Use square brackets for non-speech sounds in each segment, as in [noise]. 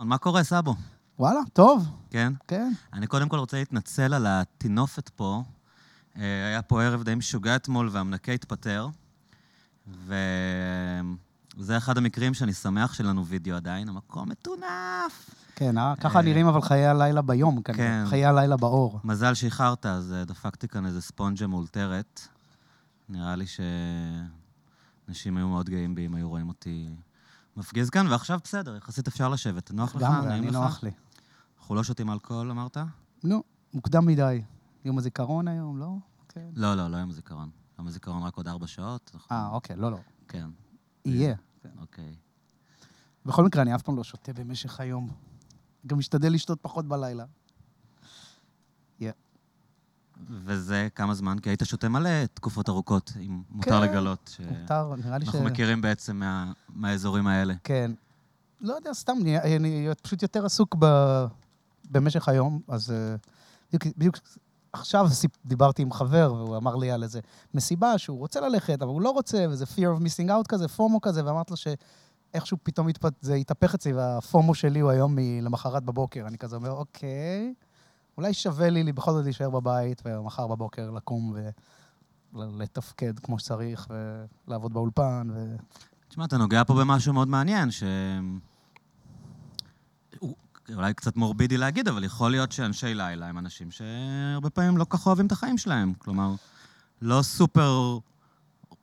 מה קורה, סאבו? וואלה, טוב, כן? כן. אני קודם כל רוצה להתנצל על הטינופת פה. אה, היה פה ערב די משוגע אתמול והמנקה התפטר, וזה אחד המקרים שאני שמח שלנו וידאו עדיין, המקום מטונף. כן, אה? ככה נראים אבל חיי הלילה ביום, כנראה. כן. חיי הלילה באור. מזל שאיחרת, אז אה, דפקתי כאן איזה ספונג'ה מאולתרת. נראה לי שאנשים היו מאוד גאים בי אם היו רואים אותי מפגיז כאן, ועכשיו בסדר, יחסית אפשר לשבת. נוח לך? לגמרי, נעים אני לך? נוח לי. אנחנו לא שותים אלכוהול, אמרת? נו, מוקדם מדי. יום הזיכרון היום, לא? כן. לא, לא, לא יום הזיכרון. יום הזיכרון רק עוד ארבע שעות. אה, אוקיי, לא, לא. כן, יהיה. אוקיי. בכל מקרה, אני אף פעם לא שותה במשך היום. גם משתדל לשתות פחות בלילה. וזה כמה זמן? כי היית שותה מלא תקופות ארוכות, אם מותר כן, לגלות. ש- מותר, נראה לי ש... אנחנו מכירים בעצם מה- מהאזורים האלה. כן. לא יודע, סתם, אני, אני פשוט יותר עסוק ב... במשך היום, אז אה, בדיוק, בדיוק עכשיו סיפ- דיברתי עם חבר, והוא אמר לי על איזה מסיבה שהוא רוצה ללכת, אבל הוא לא רוצה, וזה fear of missing out כזה, פומו כזה, ואמרתי לו שאיכשהו פתאום התפ... זה התהפך אצלי, והפומו שלי הוא היום מ- למחרת בבוקר. אני כזה אומר, אוקיי, אולי שווה לי, לי בכל זאת להישאר בבית, ומחר בבוקר לקום ולתפקד כמו שצריך, ולעבוד באולפן, ו... תשמע, אתה נוגע פה במשהו מאוד מעניין, ש... אולי קצת מורבידי להגיד, אבל יכול להיות שאנשי לילה הם אנשים שהרבה פעמים לא כל כך אוהבים את החיים שלהם. כלומר, לא סופר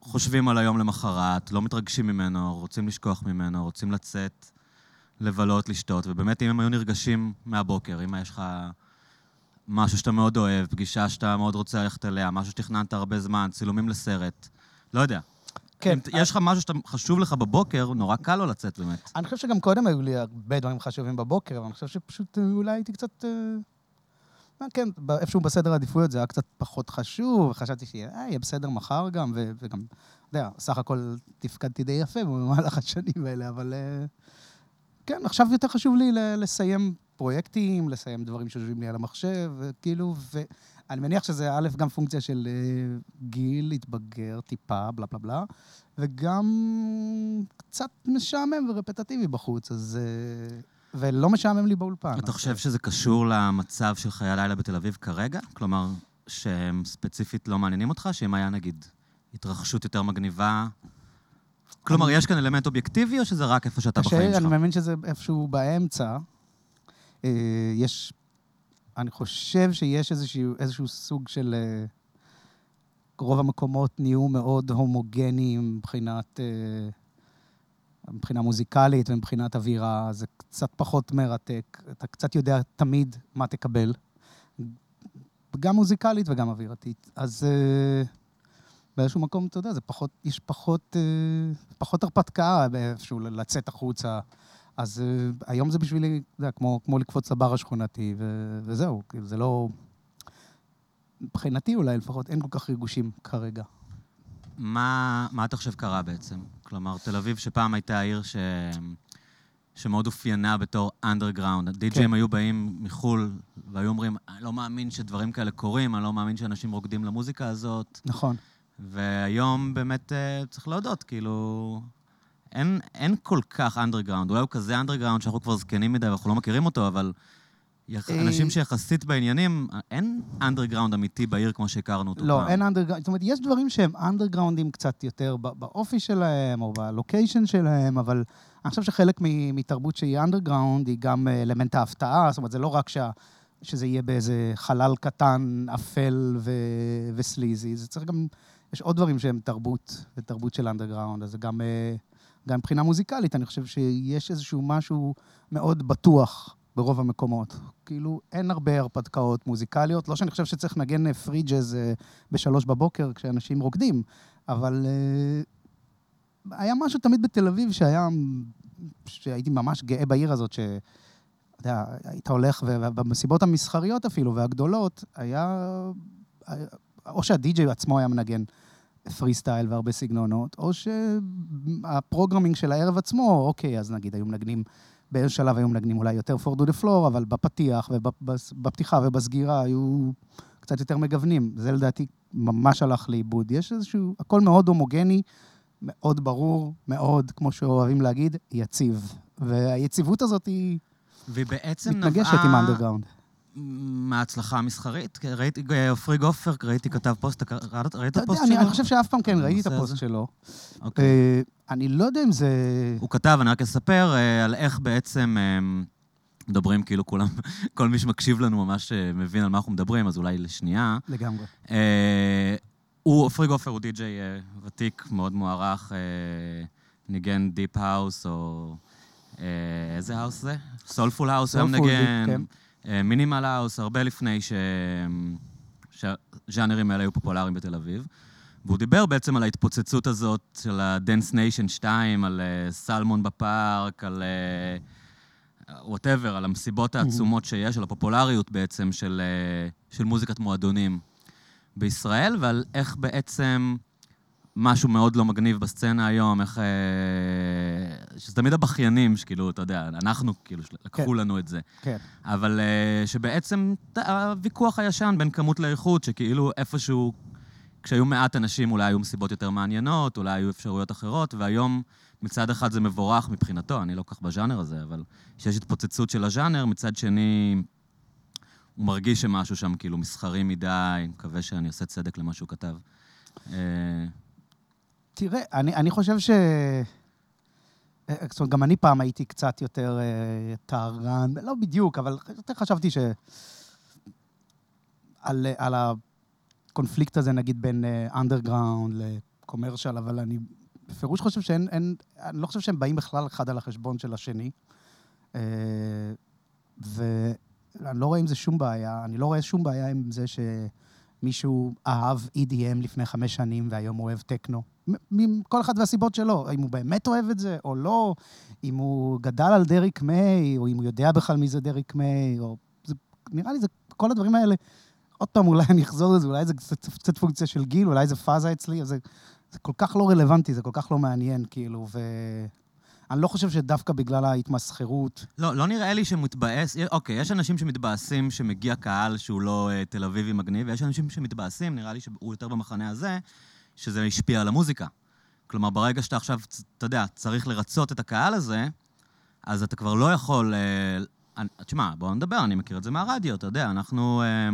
חושבים על היום למחרת, לא מתרגשים ממנו, רוצים לשכוח ממנו, רוצים לצאת, לבלות, לשתות, ובאמת, אם הם היו נרגשים מהבוקר, אם יש לך משהו שאתה מאוד אוהב, פגישה שאתה מאוד רוצה ללכת אליה, משהו שתכננת הרבה זמן, צילומים לסרט, לא יודע. כן, אם יש לך משהו שאתה חשוב לך בבוקר, נורא קל לו לצאת באמת. אני חושב שגם קודם היו לי הרבה דברים חשובים בבוקר, אבל אני חושב שפשוט אה, אולי הייתי קצת... אה, אה, כן, איפשהו בסדר העדיפויות זה היה קצת פחות חשוב, וחשבתי שיהיה יהיה בסדר מחר גם, ו- וגם, אתה יודע, סך הכל תפקדתי די יפה במהלך [laughs] השנים האלה, אבל כן, עכשיו יותר חשוב לי ל- לסיים פרויקטים, לסיים דברים שיושבים לי על המחשב, וכאילו, ואני מניח שזה א', גם פונקציה של אה, גיל, להתבגר טיפה, בלה בלה בלה, וגם קצת משעמם ורפטטיבי בחוץ, אז... אה, ולא משעמם לי באולפן. אתה חושב שזה קשור למצב של חיי הלילה בתל אביב כרגע? כלומר, שהם ספציפית לא מעניינים אותך? שאם היה, נגיד, התרחשות יותר מגניבה... כלומר, יש כאן אלמנט אובייקטיבי, או שזה רק איפה שאתה בחיים אני שלך? מאמין שזה איפשהו באמצע. אה, יש... אני חושב שיש איזשהו, איזשהו סוג של... אה, רוב המקומות נהיו מאוד הומוגניים מבחינת... אה, מבחינה מוזיקלית ומבחינת אווירה, זה קצת פחות מרתק. אתה קצת יודע תמיד מה תקבל, גם מוזיקלית וגם אווירתית. אז אה, באיזשהו מקום, אתה יודע, זה פחות, יש פחות, אה, פחות הרפתקה באיפשהו ל- לצאת החוצה. אז אה, היום זה בשבילי, אתה יודע, כמו, כמו לקפוץ לבר השכונתי, ו, וזהו, זה לא... מבחינתי אולי לפחות אין כל כך ריגושים כרגע. מה, מה אתה חושב קרה בעצם? כלומר, תל אביב, שפעם הייתה עיר ש... שמאוד אופיינה בתור אנדרגראונד. הדי-ג'ים כן. היו באים מחו"ל והיו אומרים, אני לא מאמין שדברים כאלה קורים, אני לא מאמין שאנשים רוקדים למוזיקה הזאת. נכון. והיום באמת אה, צריך להודות, כאילו... אין, אין כל כך אנדרגראונד. אולי הוא כזה אנדרגראונד שאנחנו כבר זקנים מדי ואנחנו לא מכירים אותו, אבל יח... אה, אנשים שיחסית בעניינים, אין אנדרגראונד אמיתי בעיר כמו שהכרנו אותו לא, פעם. אין אנדרגראונד, זאת אומרת, יש דברים שהם אנדרגראונדים קצת יותר באופי שלהם, או ב location שלהם, אבל אני חושב שחלק מתרבות שהיא אנדרגראונד, היא גם אה, אלמנט ההפתעה, זאת אומרת, זה לא רק שה... שזה יהיה באיזה חלל קטן, אפל ו- וסליזי, זה צריך גם... יש עוד דברים שהם תרבות, ותרבות של אנדרגראונד, אז זה גם, אה, גם מבחינה מוזיקלית, אני חושב שיש איזשהו משהו מאוד בטוח ברוב המקומות. כאילו, אין הרבה הרפתקאות מוזיקליות. לא שאני חושב שצריך לנגן אה, פרי ג'אז אה, בשלוש בבוקר כשאנשים רוקדים, אבל אה, היה משהו תמיד בתל אביב שהיה, שהייתי ממש גאה בעיר הזאת, ש... אתה יודע, היית הולך, ובמסיבות המסחריות אפילו, והגדולות. היה- או שהדי-ג'יי עצמו היה מנגן פרי סטייל והרבה סגנונות, או שה programming של הערב עצמו, אוקיי, אז נגיד היו מנגנים, באיזשהו שלב היו מנגנים אולי יותר to the floor, אבל בפתיח ובפתיחה ובסגירה היו קצת יותר מגוונים. זה לדעתי ממש הלך לאיבוד. יש איזשהו, הכל מאוד הומוגני, מאוד ברור, מאוד, כמו שאוהבים להגיד, יציב. והיציבות הזאת היא... והיא בעצם נבעה... מתנגשת עם האנדרגראונד. מההצלחה המסחרית. כי ראיתי, אה, עופרי גופר, ראיתי כתב פוסט, ראית את הפוסט שלו? אני חושב שאף פעם כן, ראיתי את הפוסט? שלו. אוקיי. אה, אני לא יודע אם זה... הוא כתב, אני רק אספר, אה, על איך בעצם מדברים, כאילו כולם, [laughs] כל מי שמקשיב לנו ממש מבין על מה אנחנו מדברים, אז אולי לשנייה. לגמרי. הוא, עופרי גופר הוא די-ג'יי ותיק, מאוד מוערך, ניגן דיפ האוס, או... איזה האוס זה? סולפול האוס היום נגן, כן. מינימל האוס, הרבה לפני ש... שהז'אנרים האלה היו פופולריים בתל אביב. והוא דיבר בעצם על ההתפוצצות הזאת של ה-Dance Nation 2, על אה, סלמון בפארק, על whatever, על המסיבות העצומות שיש, על הפופולריות בעצם של, אה, של מוזיקת מועדונים בישראל, ועל איך בעצם משהו מאוד לא מגניב בסצנה היום, איך... אה, שזה תמיד הבכיינים, שכאילו, אתה יודע, אנחנו, כאילו, לקחו כן. לנו את זה. כן. אבל אה, שבעצם הוויכוח הישן בין כמות לאיכות, שכאילו איפשהו, כשהיו מעט אנשים אולי היו מסיבות יותר מעניינות, אולי היו אפשרויות אחרות, והיום מצד אחד זה מבורך מבחינתו, אני לא כל כך בז'אנר הזה, אבל שיש התפוצצות של הז'אנר, מצד שני הוא מרגיש שמשהו שם כאילו מסחרי מדי, מקווה שאני עושה צדק למה שהוא כתב. אה, תראה, אני, אני חושב ש... אה, זאת אומרת, גם אני פעם הייתי קצת יותר אה, טהרן, לא בדיוק, אבל יותר חשבתי ש... על, אה, על הקונפליקט הזה, נגיד, בין אנדרגראונד לקומרשל, אבל אני בפירוש חושב שאין... אין, אני לא חושב שהם באים בכלל אחד על החשבון של השני. אה, ואני לא רואה עם זה שום בעיה. אני לא רואה שום בעיה עם זה שמישהו אהב EDM לפני חמש שנים והיום הוא אוהב טכנו. כל אחד והסיבות שלו, אם הוא באמת אוהב את זה או לא, אם הוא גדל על דריק מיי, או אם הוא יודע בכלל מי זה דריק מיי, או... זה, נראה לי זה, כל הדברים האלה, עוד פעם, אולי אני אחזור לזה, אולי זה קצת, קצת פונקציה של גיל, אולי זה פאזה אצלי, זה, זה כל כך לא רלוונטי, זה כל כך לא מעניין, כאילו, ו... אני לא חושב שדווקא בגלל ההתמסחרות, לא, לא נראה לי שמתבאס, אוקיי, יש אנשים שמתבאסים שמגיע קהל שהוא לא אה, תל אביבי מגניב, ויש אנשים שמתבאסים, נראה לי שהוא יותר במחנה הזה, שזה השפיע על המוזיקה. כלומר, ברגע שאתה עכשיו, אתה יודע, צריך לרצות את הקהל הזה, אז אתה כבר לא יכול... אה, תשמע, בואו נדבר, אני מכיר את זה מהרדיו, אתה יודע, אנחנו אה,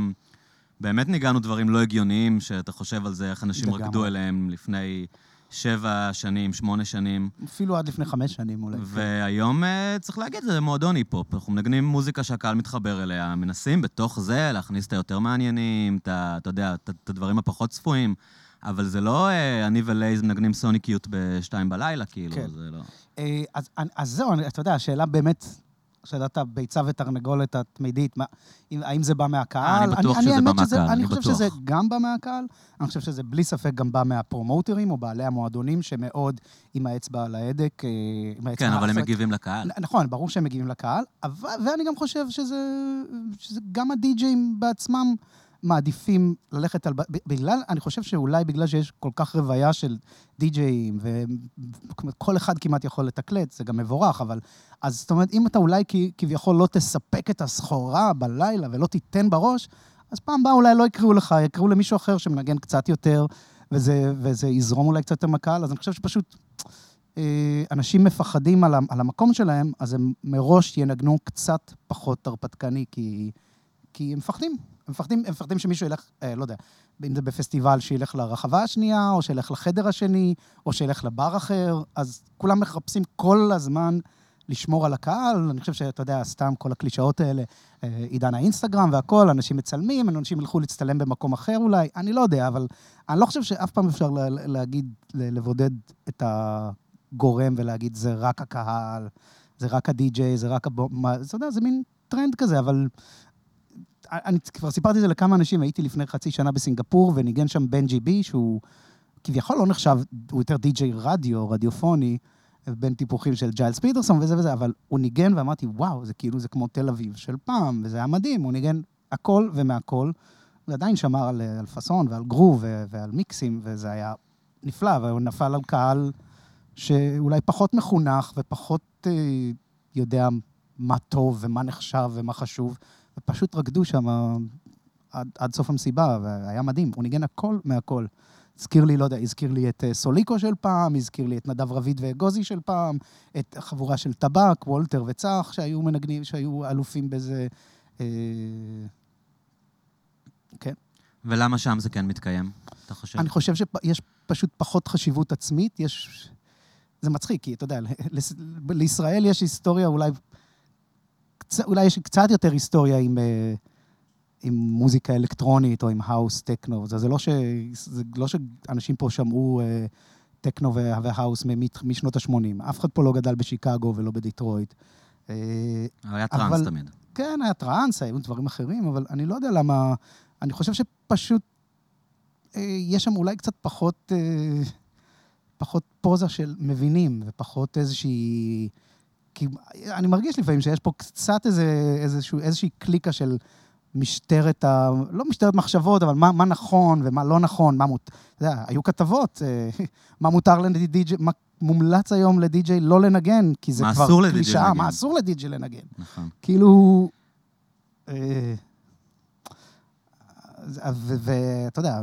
באמת ניגענו דברים לא הגיוניים, שאתה חושב על זה, איך אנשים. רקדו אליהם לפני שבע שנים, שמונה שנים. אפילו עד לפני חמש שנים אולי. והיום אה, צריך להגיד, זה מועדון היפ-הופ. אנחנו מנגנים מוזיקה שהקהל מתחבר אליה, מנסים בתוך זה להכניס את היותר מעניינים, את ה... אתה יודע, את הדברים הפחות צפויים, אבל זה לא אה, אני ולייז מנגנים סוניקיות בשתיים בלילה, כאילו, כן. זה לא... אה, אז, אז זהו, אתה יודע, השאלה באמת, שאלת הביצה ותרנגולת התמידית, מה, אם- האם זה בא מהקהל? אני בטוח שזה האמת בא מהקהל, אני אני חושב בטוח. שזה גם בא מהקהל, אני חושב שזה בלי ספק גם בא מהפרומוטרים או בעלי המועדונים, שמאוד עם האצבע על ההדק, אה, עם האצבע... כן, אבל הם מגיבים לקהל. נכון, ברור שהם מגיבים לקהל, אבל, ואני גם חושב שזה, שזה גם הדי-ג'אים בעצמם מעדיפים ללכת על... בגלל, אני חושב שאולי בגלל שיש כל כך רוויה של די-ג'אים, וכל אחד כמעט יכול לתקלט, זה גם מבורך, אבל... אז זאת אומרת, אם אתה אולי כביכול לא תספק את הסחורה בלילה ולא תיתן בראש, אז פעם הבאה אולי לא יקראו לך, יקראו למישהו אחר שמנגן קצת יותר, וזה, וזה יזרום אולי קצת יותר מהקהל, אז אני חושב שפשוט אה, אנשים מפחדים על, על המקום שלהם, אז הם מראש ינגנו קצת פחות הרפתקני, כי, כי הם מפחדים. הם מפחדים, הם מפחדים שמישהו ילך, אה, לא יודע, אם זה בפסטיבל, שילך לרחבה השנייה, או שילך לחדר השני, או שילך לבר אחר, אז כולם מחפשים כל הזמן לשמור על הקהל. אני חושב שאתה יודע, סתם כל הקלישאות האלה, אה, עידן האינסטגרם והכול, אנשים מצלמים, אנשים ילכו להצטלם במקום אחר אולי, אני לא יודע, אבל אני לא חושב שאף פעם אפשר לה- להגיד, לבודד את הגורם ולהגיד, זה רק הקהל, זה רק הדי-ג'יי, זה רק הבום... מה- אתה יודע, זה מין טרנד כזה, אבל... אני כבר סיפרתי את זה לכמה אנשים, הייתי לפני חצי שנה בסינגפור, וניגן שם בנג'י בי, שהוא כביכול לא נחשב, הוא יותר די-ג'יי רדיו, רדיופוני, בן טיפוחים של ג'יילס פיטרסון וזה וזה, אבל הוא ניגן ואמרתי, וואו, זה כאילו, זה כמו תל אביב של פעם, וזה היה מדהים, הוא ניגן הכל ומהכל, ועדיין שמר על, על פאסון ועל גרוב ועל מיקסים, וזה היה נפלא, והוא נפל על קהל שאולי פחות מחונך ופחות אה, יודע מה טוב ומה נחשב ומה חשוב, ופשוט רקדו שם עד, עד סוף המסיבה, והיה מדהים. הוא ניגן הכל מהכל. הזכיר לי, לא יודע, הזכיר לי את אה, סוליקו של פעם, הזכיר לי את נדב רביד ואגוזי של פעם, את החבורה של טבק, וולטר וצח, שהיו מנגנים, שהיו אלופים בזה. אה, כן. ולמה שם זה כן מתקיים, אתה חושב? אני חושב שיש פשוט פחות חשיבות עצמית, יש... זה מצחיק, כי אתה יודע, לישראל יש היסטוריה אולי... אולי יש קצת יותר היסטוריה עם, אה, עם מוזיקה אלקטרונית או עם האוס טכנו. זה, זה, לא ש... זה לא שאנשים פה שמעו אה, טכנו וה- והאוס משנות ה-80. אף אחד פה לא גדל בשיקגו ולא בדיטרויט. אה, היה טראנס אבל- תמיד. כן, היה טראנס, היו דברים אחרים, אבל אני לא יודע למה... אני חושב שפשוט אה, יש שם אולי קצת פחות, אה, פחות פוזה של מבינים, ופחות איזושהי... כי אני מרגיש לפעמים שיש פה קצת איזה, איזשהו, איזושהי קליקה של משטרת ה... לא משטרת מחשבות, אבל מה, מה נכון ומה לא נכון, מה מות... אתה יודע, היו כתבות, אה, [laughs] מה מותר לדי-ג'יי, מה מומלץ היום לדי-ג'יי לא לנגן, כי זה כבר קלישאה. מה אסור לדי-ג'יי לנגן. נכון. כאילו... אה, ואתה יודע,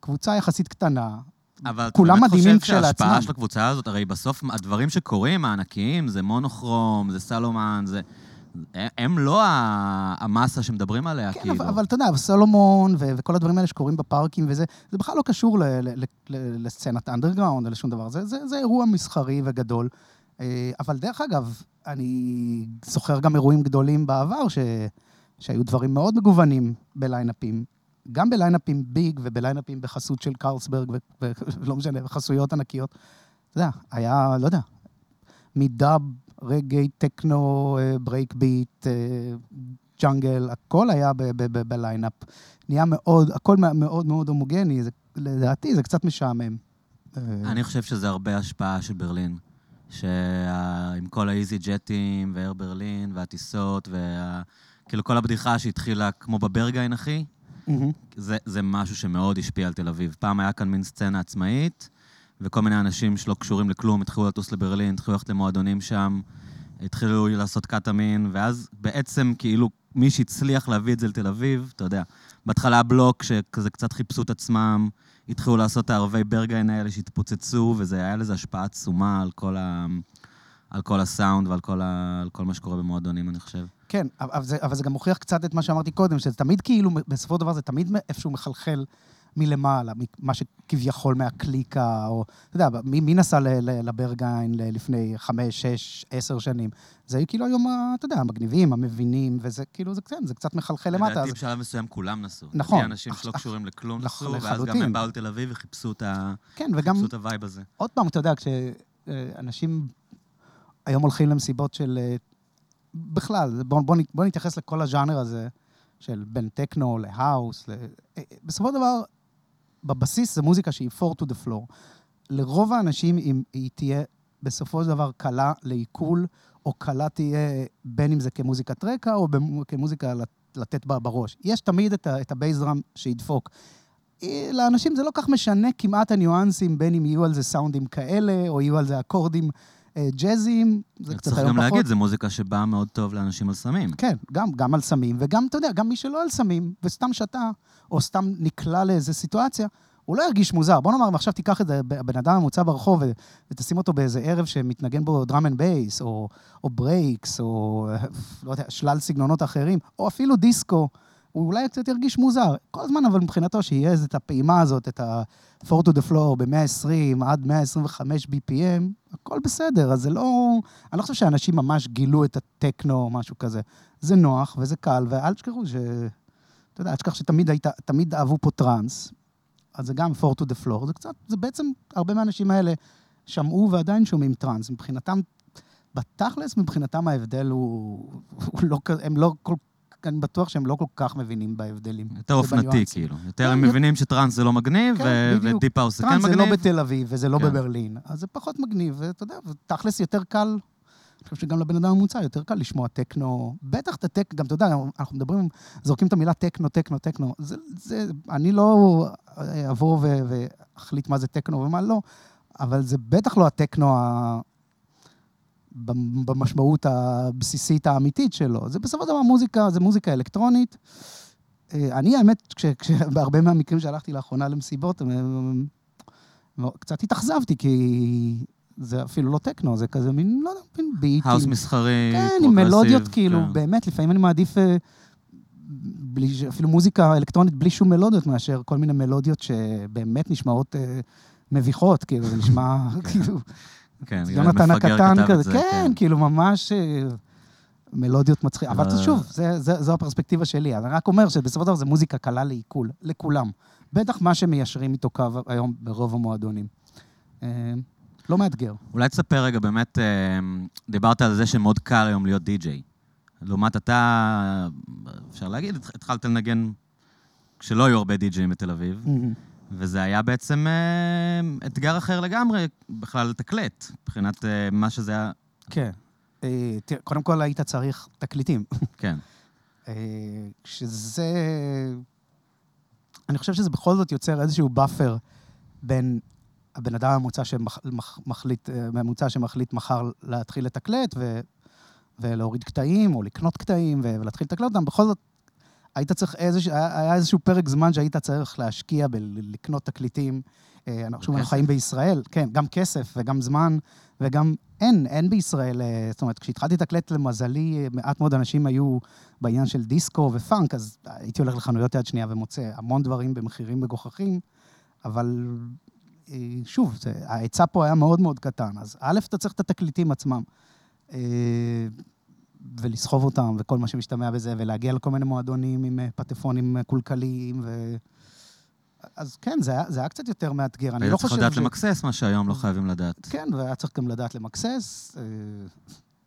קבוצה יחסית קטנה. אבל אתה כולם באמת מדהימים חושב שההשפעה כשלעצמם. של הקבוצה הזאת, הרי בסוף הדברים שקורים, הענקיים, זה מונוכרום, זה סלומן, זה... הם לא ה- המסה שמדברים עליה, כן, כאילו. אבל, אבל אתה יודע, סולומון ו- וכל הדברים האלה שקורים בפארקים וזה, זה בכלל לא קשור ל- ל- ל- ל- לסצנת אנדרגראונד או לשום דבר. זה, זה, זה אירוע מסחרי וגדול. אה, אבל דרך אגב, אני זוכר גם אירועים גדולים בעבר, ש... שהיו דברים מאוד מגוונים בליינאפים. גם בליינאפים big ובליינאפים בחסות של קרלסברג, ולא [laughs] משנה, בחסויות ענקיות. אתה יודע, היה, לא יודע, מדאב, רגאיי, טכנו, ברייק ביט, ג'אנגל, הכל היה בליינאפ. נהיה מאוד, הכל מאוד מאוד הומוגני, לדעתי זה קצת משעמם. אה, אני חושב שזה הרבה השפעה של ברלין. שעם כל האיזי ג'טים, ואייר ברלין, והטיסות, וה... כאילו כל הבדיחה שהתחילה כמו בברגיין, אחי. זה, זה משהו שמאוד השפיע על תל אביב. פעם היה כאן מין סצנה עצמאית, וכל מיני אנשים שלא קשורים לכלום התחילו לטוס לברלין, התחילו ללכת למועדונים שם, התחילו לעשות קטאמין, ואז בעצם כאילו מי שהצליח להביא את זה לתל אביב, אתה יודע, בהתחלה בלוק שכזה קצת חיפשו את עצמם, התחילו לעשות את הערבי ברגיין האלה שהתפוצצו, וזה היה לזה השפעה עצומה על כל, ה... על כל הסאונד ועל כל, ה... כל מה שקורה במועדונים, אני חושב. כן, אבל זה, אבל זה גם מוכיח קצת את מה שאמרתי קודם, שזה תמיד כאילו, בסופו של דבר זה תמיד איפשהו מחלחל מלמעלה, מה שכביכול מהקליקה, או, אתה יודע, מי, מי נסע לברגהיין לפני חמש, שש, עשר שנים? זה היו כאילו היום, אתה יודע, המגניבים, המבינים, וזה כאילו, זה, כן, זה קצת מחלחל למטה. לדעתי אז... בשלב מסוים כולם נסעו. נכון. אנשים שלא קשורים לכלום נסעו, ואז גם. הם באו לתל אביב וחיפשו את ה- כן, וגם, את ה vibe הזה. עוד פעם, אתה יודע, כשאנשים היום הולכים למסיבות של... בכלל, בואו בוא, בוא נתייחס לכל הז'אנר הזה, של בין טכנו להאוס. ל... אה, אה, בסופו של דבר, בבסיס זו מוזיקה שהיא 4 to the floor. לרוב האנשים אם היא תהיה בסופו של דבר קלה לעיכול, או קלה תהיה בין אם זה כמוזיקת רקע, או כמוזיקה לת- לתת בה בראש. יש תמיד את, ה- את הבייס דראם שידפוק. אה, לאנשים זה לא כך משנה כמעט הניואנסים, בין אם יהיו על זה סאונדים כאלה, או יהיו על זה אקורדים ג'אזיים, זה קצת צריך היום גם פחות. להגיד, זו מוזיקה שבאה מאוד טוב לאנשים על סמים. כן, גם, גם על סמים, וגם, אתה יודע, גם מי שלא על סמים, וסתם שתה, או סתם נקלע לאיזו סיטואציה, הוא לא ירגיש מוזר. בוא נאמר, אם עכשיו תיקח את זה, בן אדם ממוצע ברחוב, ותשים אותו באיזה ערב שמתנגן בו דראם אנד בייס, או, או ברייקס, או לא יודע, שלל סגנונות אחרים, או אפילו דיסקו, הוא אולי קצת ירגיש מוזר. כל הזמן, אבל מבחינתו, שיהיה את הפעימה הזאת, את ה-4 to the floor ב-120 עד 125 BPM, הכל בסדר. אז זה לא... אני לא חושב שאנשים ממש גילו את הטכנו או משהו כזה. זה נוח וזה קל, ואל תשכחו ש... אתה יודע, אל תשכח שתמיד היית, תמיד אהבו פה טראנס, אז זה גם 4 to the floor, זה קצת, זה בעצם, הרבה מהאנשים האלה שמעו ועדיין שומעים טראנס. מבחינתם, בתכלס, מבחינתם ההבדל הוא, הוא לא הם לא כל אני בטוח שהם לא כל כך מבינים בהבדלים. יותר אופנתי. כאילו. יותר כן, הם מבינים שטראנס זה לא מגניב, כן. ודיפ האוס זה כן טראנס זה לא מגניב. בתל אביב וזה לא כן. בברלין, אז זה פחות מגניב, ואתה יודע, תכלס יותר קל, אני חושב שגם לבן אדם הממוצע יותר קל לשמוע טכנו, בטח את הטק, גם אתה יודע, אנחנו מדברים, זורקים את המילה טכנו, טכנו, טכנו, זה, זה, אני לא אבוא ו- ואחליט מה זה טכנו ומה לא, אבל זה בטח לא הטכנו במשמעות הבסיסית האמיתית שלו. זה בסופו של דבר מוזיקה, זה מוזיקה אלקטרונית. אה, אני, האמת, כש- כש- בהרבה מהמקרים שהלכתי לאחרונה למסיבות, הם- מו- קצת התאכזבתי, כי זה אפילו לא טכנו, זה כזה מין, לא יודע, מין ביטים. האוס מסחרי, כן, פרוגרסיב. עם מלודיות, כאילו, כן. באמת, לפעמים אני מעדיף אה, בלי, אפילו מוזיקה אלקטרונית בלי שום מלודיות, מאשר כל מיני מלודיות שבאמת נשמעות אה, מביכות, כאילו, זה נשמע, כאילו, כן, יונתן מפגר הקטן כזה, זה, כן, כאילו, ממש אה, מלודיות מצחיקות. אבל אה. שוב, זה- זה- זו הפרספקטיבה שלי. אני רק אומר שבסופו של דבר זו מוזיקה קלה לעיכול, לכולם. בטח מה שמיישרים איתו קו היום ברוב המועדונים. אה, לא מאתגר. אולי תספר רגע, באמת, דיברת על זה שמאוד קל היום להיות די-ג'יי. לעומת אתה, אפשר להגיד, התח- התחלת לנגן כשלא היו הרבה די-ג'יים בתל אביב, וזה היה בעצם אה, אתגר אחר לגמרי, בכלל לתקלט, מבחינת אה, מה שזה היה, כן. אה, תראה, קודם כל היית צריך תקליטים. כן. [laughs] אה, שזה... אני חושב שזה בכל זאת יוצר איזשהו buffer בין הבן אדם הממוצע שמחליט, אה, ממוצע שמחליט מחר להתחיל לתקלט ו, ולהוריד קטעים, או לקנות קטעים ולהתחיל לתקלט אותם. בכל זאת, היית צריך איזשהו, היה איזשהו פרק זמן שהיית צריך להשקיע בלקנות תקליטים. אה, אנחנו שוב, אנחנו? חיים בישראל, כן, גם כסף וגם זמן, וגם אין, אין בישראל, אה, זאת אומרת, כשהתחלתי לתקלט, למזלי, אה, מעט מאוד אנשים היו בעניין של דיסקו ופאנק, אז הייתי הולך לחנויות יד שנייה ומוצא המון דברים במחירים מגוחכים, אבל שוב, ההיצע פה היה מאוד מאוד קטן. אז א', אתה צריך את התקליטים עצמם, ולסחוב אותם, וכל מה שמשתמע בזה, ולהגיע לכל מיני מועדונים עם אה, פטפונים אה, קולקליים, ו... אז כן, זה היה, זה היה קצת יותר מאתגר. אני לא צריך חושב לדעת ש... למקסס, מה שהיום לא חייבים לדעת. כן, והיה צריך גם לדעת למקסס, אה,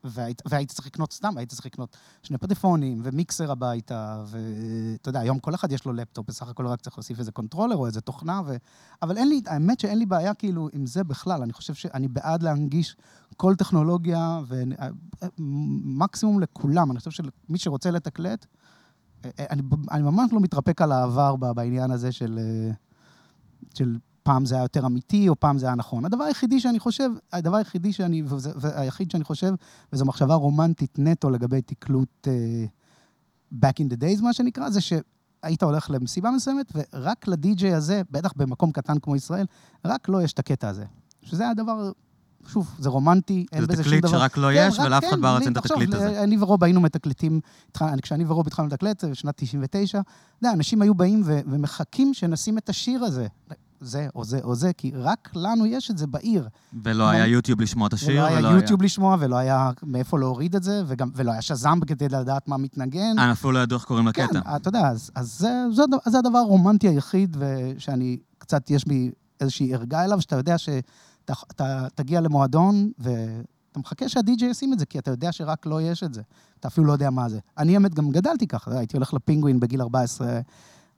והיית, והיית צריך לקנות סתם, היית צריך לקנות שני פטפונים ומיקסר הביתה, ואתה יודע, היום כל אחד יש לו לפטופ, בסך הכל רק צריך להוסיף איזה קונטרולר או איזה תוכנה, ו... אבל אין לי, האמת שאין לי בעיה כאילו עם זה בכלל, אני חושב שאני בעד להנגיש כל טכנולוגיה, ומקסימום לכולם, אני חושב שמי שרוצה לתקלט, אה, אה, אני, אני ממש לא מתרפק על העבר בעניין הזה של... אה, של פעם זה היה יותר אמיתי, או פעם זה היה נכון. הדבר היחידי שאני חושב, הדבר היחידי שאני, וזה, והיחיד שאני חושב, וזו מחשבה רומנטית נטו לגבי תקלוט uh, back in the days, מה שנקרא, זה שהיית הולך למסיבה מסוימת, ורק לדי-ג'יי הזה, בטח במקום קטן כמו ישראל, רק לו יש את הקטע הזה. שזה הדבר, שוב, זה רומנטי, אין זה בזה שום תקליט דבר. שרק לא כן, יש, ולאף אחד כן, בארץ אין את התקליט הזה. אני ורוב היינו מתקלטים, התחל- כשאני ורוב התחלנו לתקלט, בשנת 99, אתה יודע, אנשים היו באים ומחכים שנשים את השיר הזה. זה או זה או זה, כי רק לנו יש את זה בעיר. ולא היה יוטיוב לשמוע את השיר, ולא היה יוטיוב לשמוע, ולא היה מאיפה להוריד את זה, וגם, ולא היה שז"ם כדי לדעת מה מתנגן. אה, אפילו לא ידעו איך קוראים לקטע. כן, אתה יודע, אז, אז זה, זה, זה הדבר הרומנטי היחיד, ושאני, קצת יש בי איזושהי ערגה אליו, שאתה יודע שאתה אתה, תגיע למועדון, ואתה מחכה שהדי-ג'יי ישים את זה, כי אתה יודע שרק לו יש את זה. אתה אפילו לא יודע מה זה. אני, האמת, גם גדלתי ככה, הייתי הולך לפינגווין בגיל 14,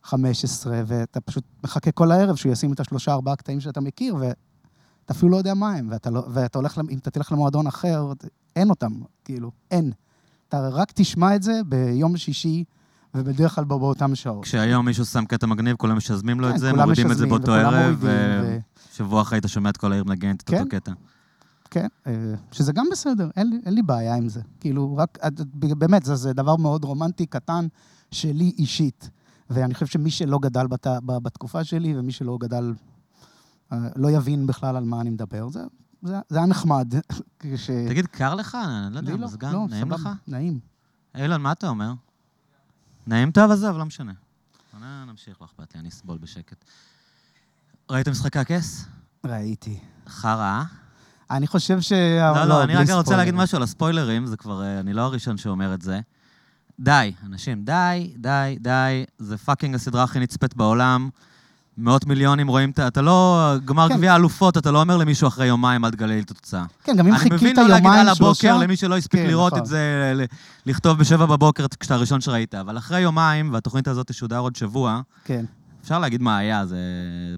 15, ואתה פשוט מחכה כל הערב שהוא ישים את השלושה, ארבעה קטעים שאתה מכיר, ואתה אפילו לא יודע מה הם, ואתה, לא, ואתה הולך, אם אתה תלך למועדון אחר, אין אותם, כאילו, אין. אתה רק תשמע את זה ביום שישי, ובדרך כלל בא- באותן שעות. כשהיום מישהו שם קטע מגניב, כולם משזמים לו כן, את זה, מורידים את זה באותו ערב, מורידים, ו- ושבוע אחרי אתה שומע את כל העיר מנגנת את כן. אותו קטע. כן, אה, שזה גם בסדר, אין אין לי בעיה עם זה. כאילו, רק, את- את- באמת, זה, זה דבר מאוד רומנטי, קטן, שלי אישית. ואני חושב שמי שלא גדל בת, בתקופה שלי, ומי שלא גדל, אה, לא יבין בכלל על מה אני מדבר. זה, זה, זה היה נחמד. [laughs] כש... תגיד, קר לך? אני לא יודע, לא, מזגן, לא, נעים סבבה, לך? נעים. אילן, מה אתה אומר? נעים טוב, עזוב, לא משנה. נמשיך, לא אכפת לי, אני אסבול בשקט. ראית משחקי הכס? ראיתי. חרא? אני חושב ש... לא, לא, אני בלי רגע רוצה להגיד. משהו על הספוילרים, זה כבר, אה, אני לא הראשון שאומר את זה. די, אנשים, די, די, די, זה fucking הסדרה הכי נצפית בעולם. מאות מיליונים רואים. אתה לא... גמר כן. גביע אלופות, אתה לא אומר למישהו אחרי יומיים, אל תגלה לי את התוצאה. כן, גם אם אני חיכית מבין לא להגיד יומיים, על הבוקר, שלושה... למי שלא הספיק כן, לראות נכון. את זה, לכתוב בשבע בבוקר כשאתה הראשון שראית, אבל אחרי יומיים, והתוכנית הזאת תשודר עוד שבוע, כן. אפשר להגיד מה היה, זה...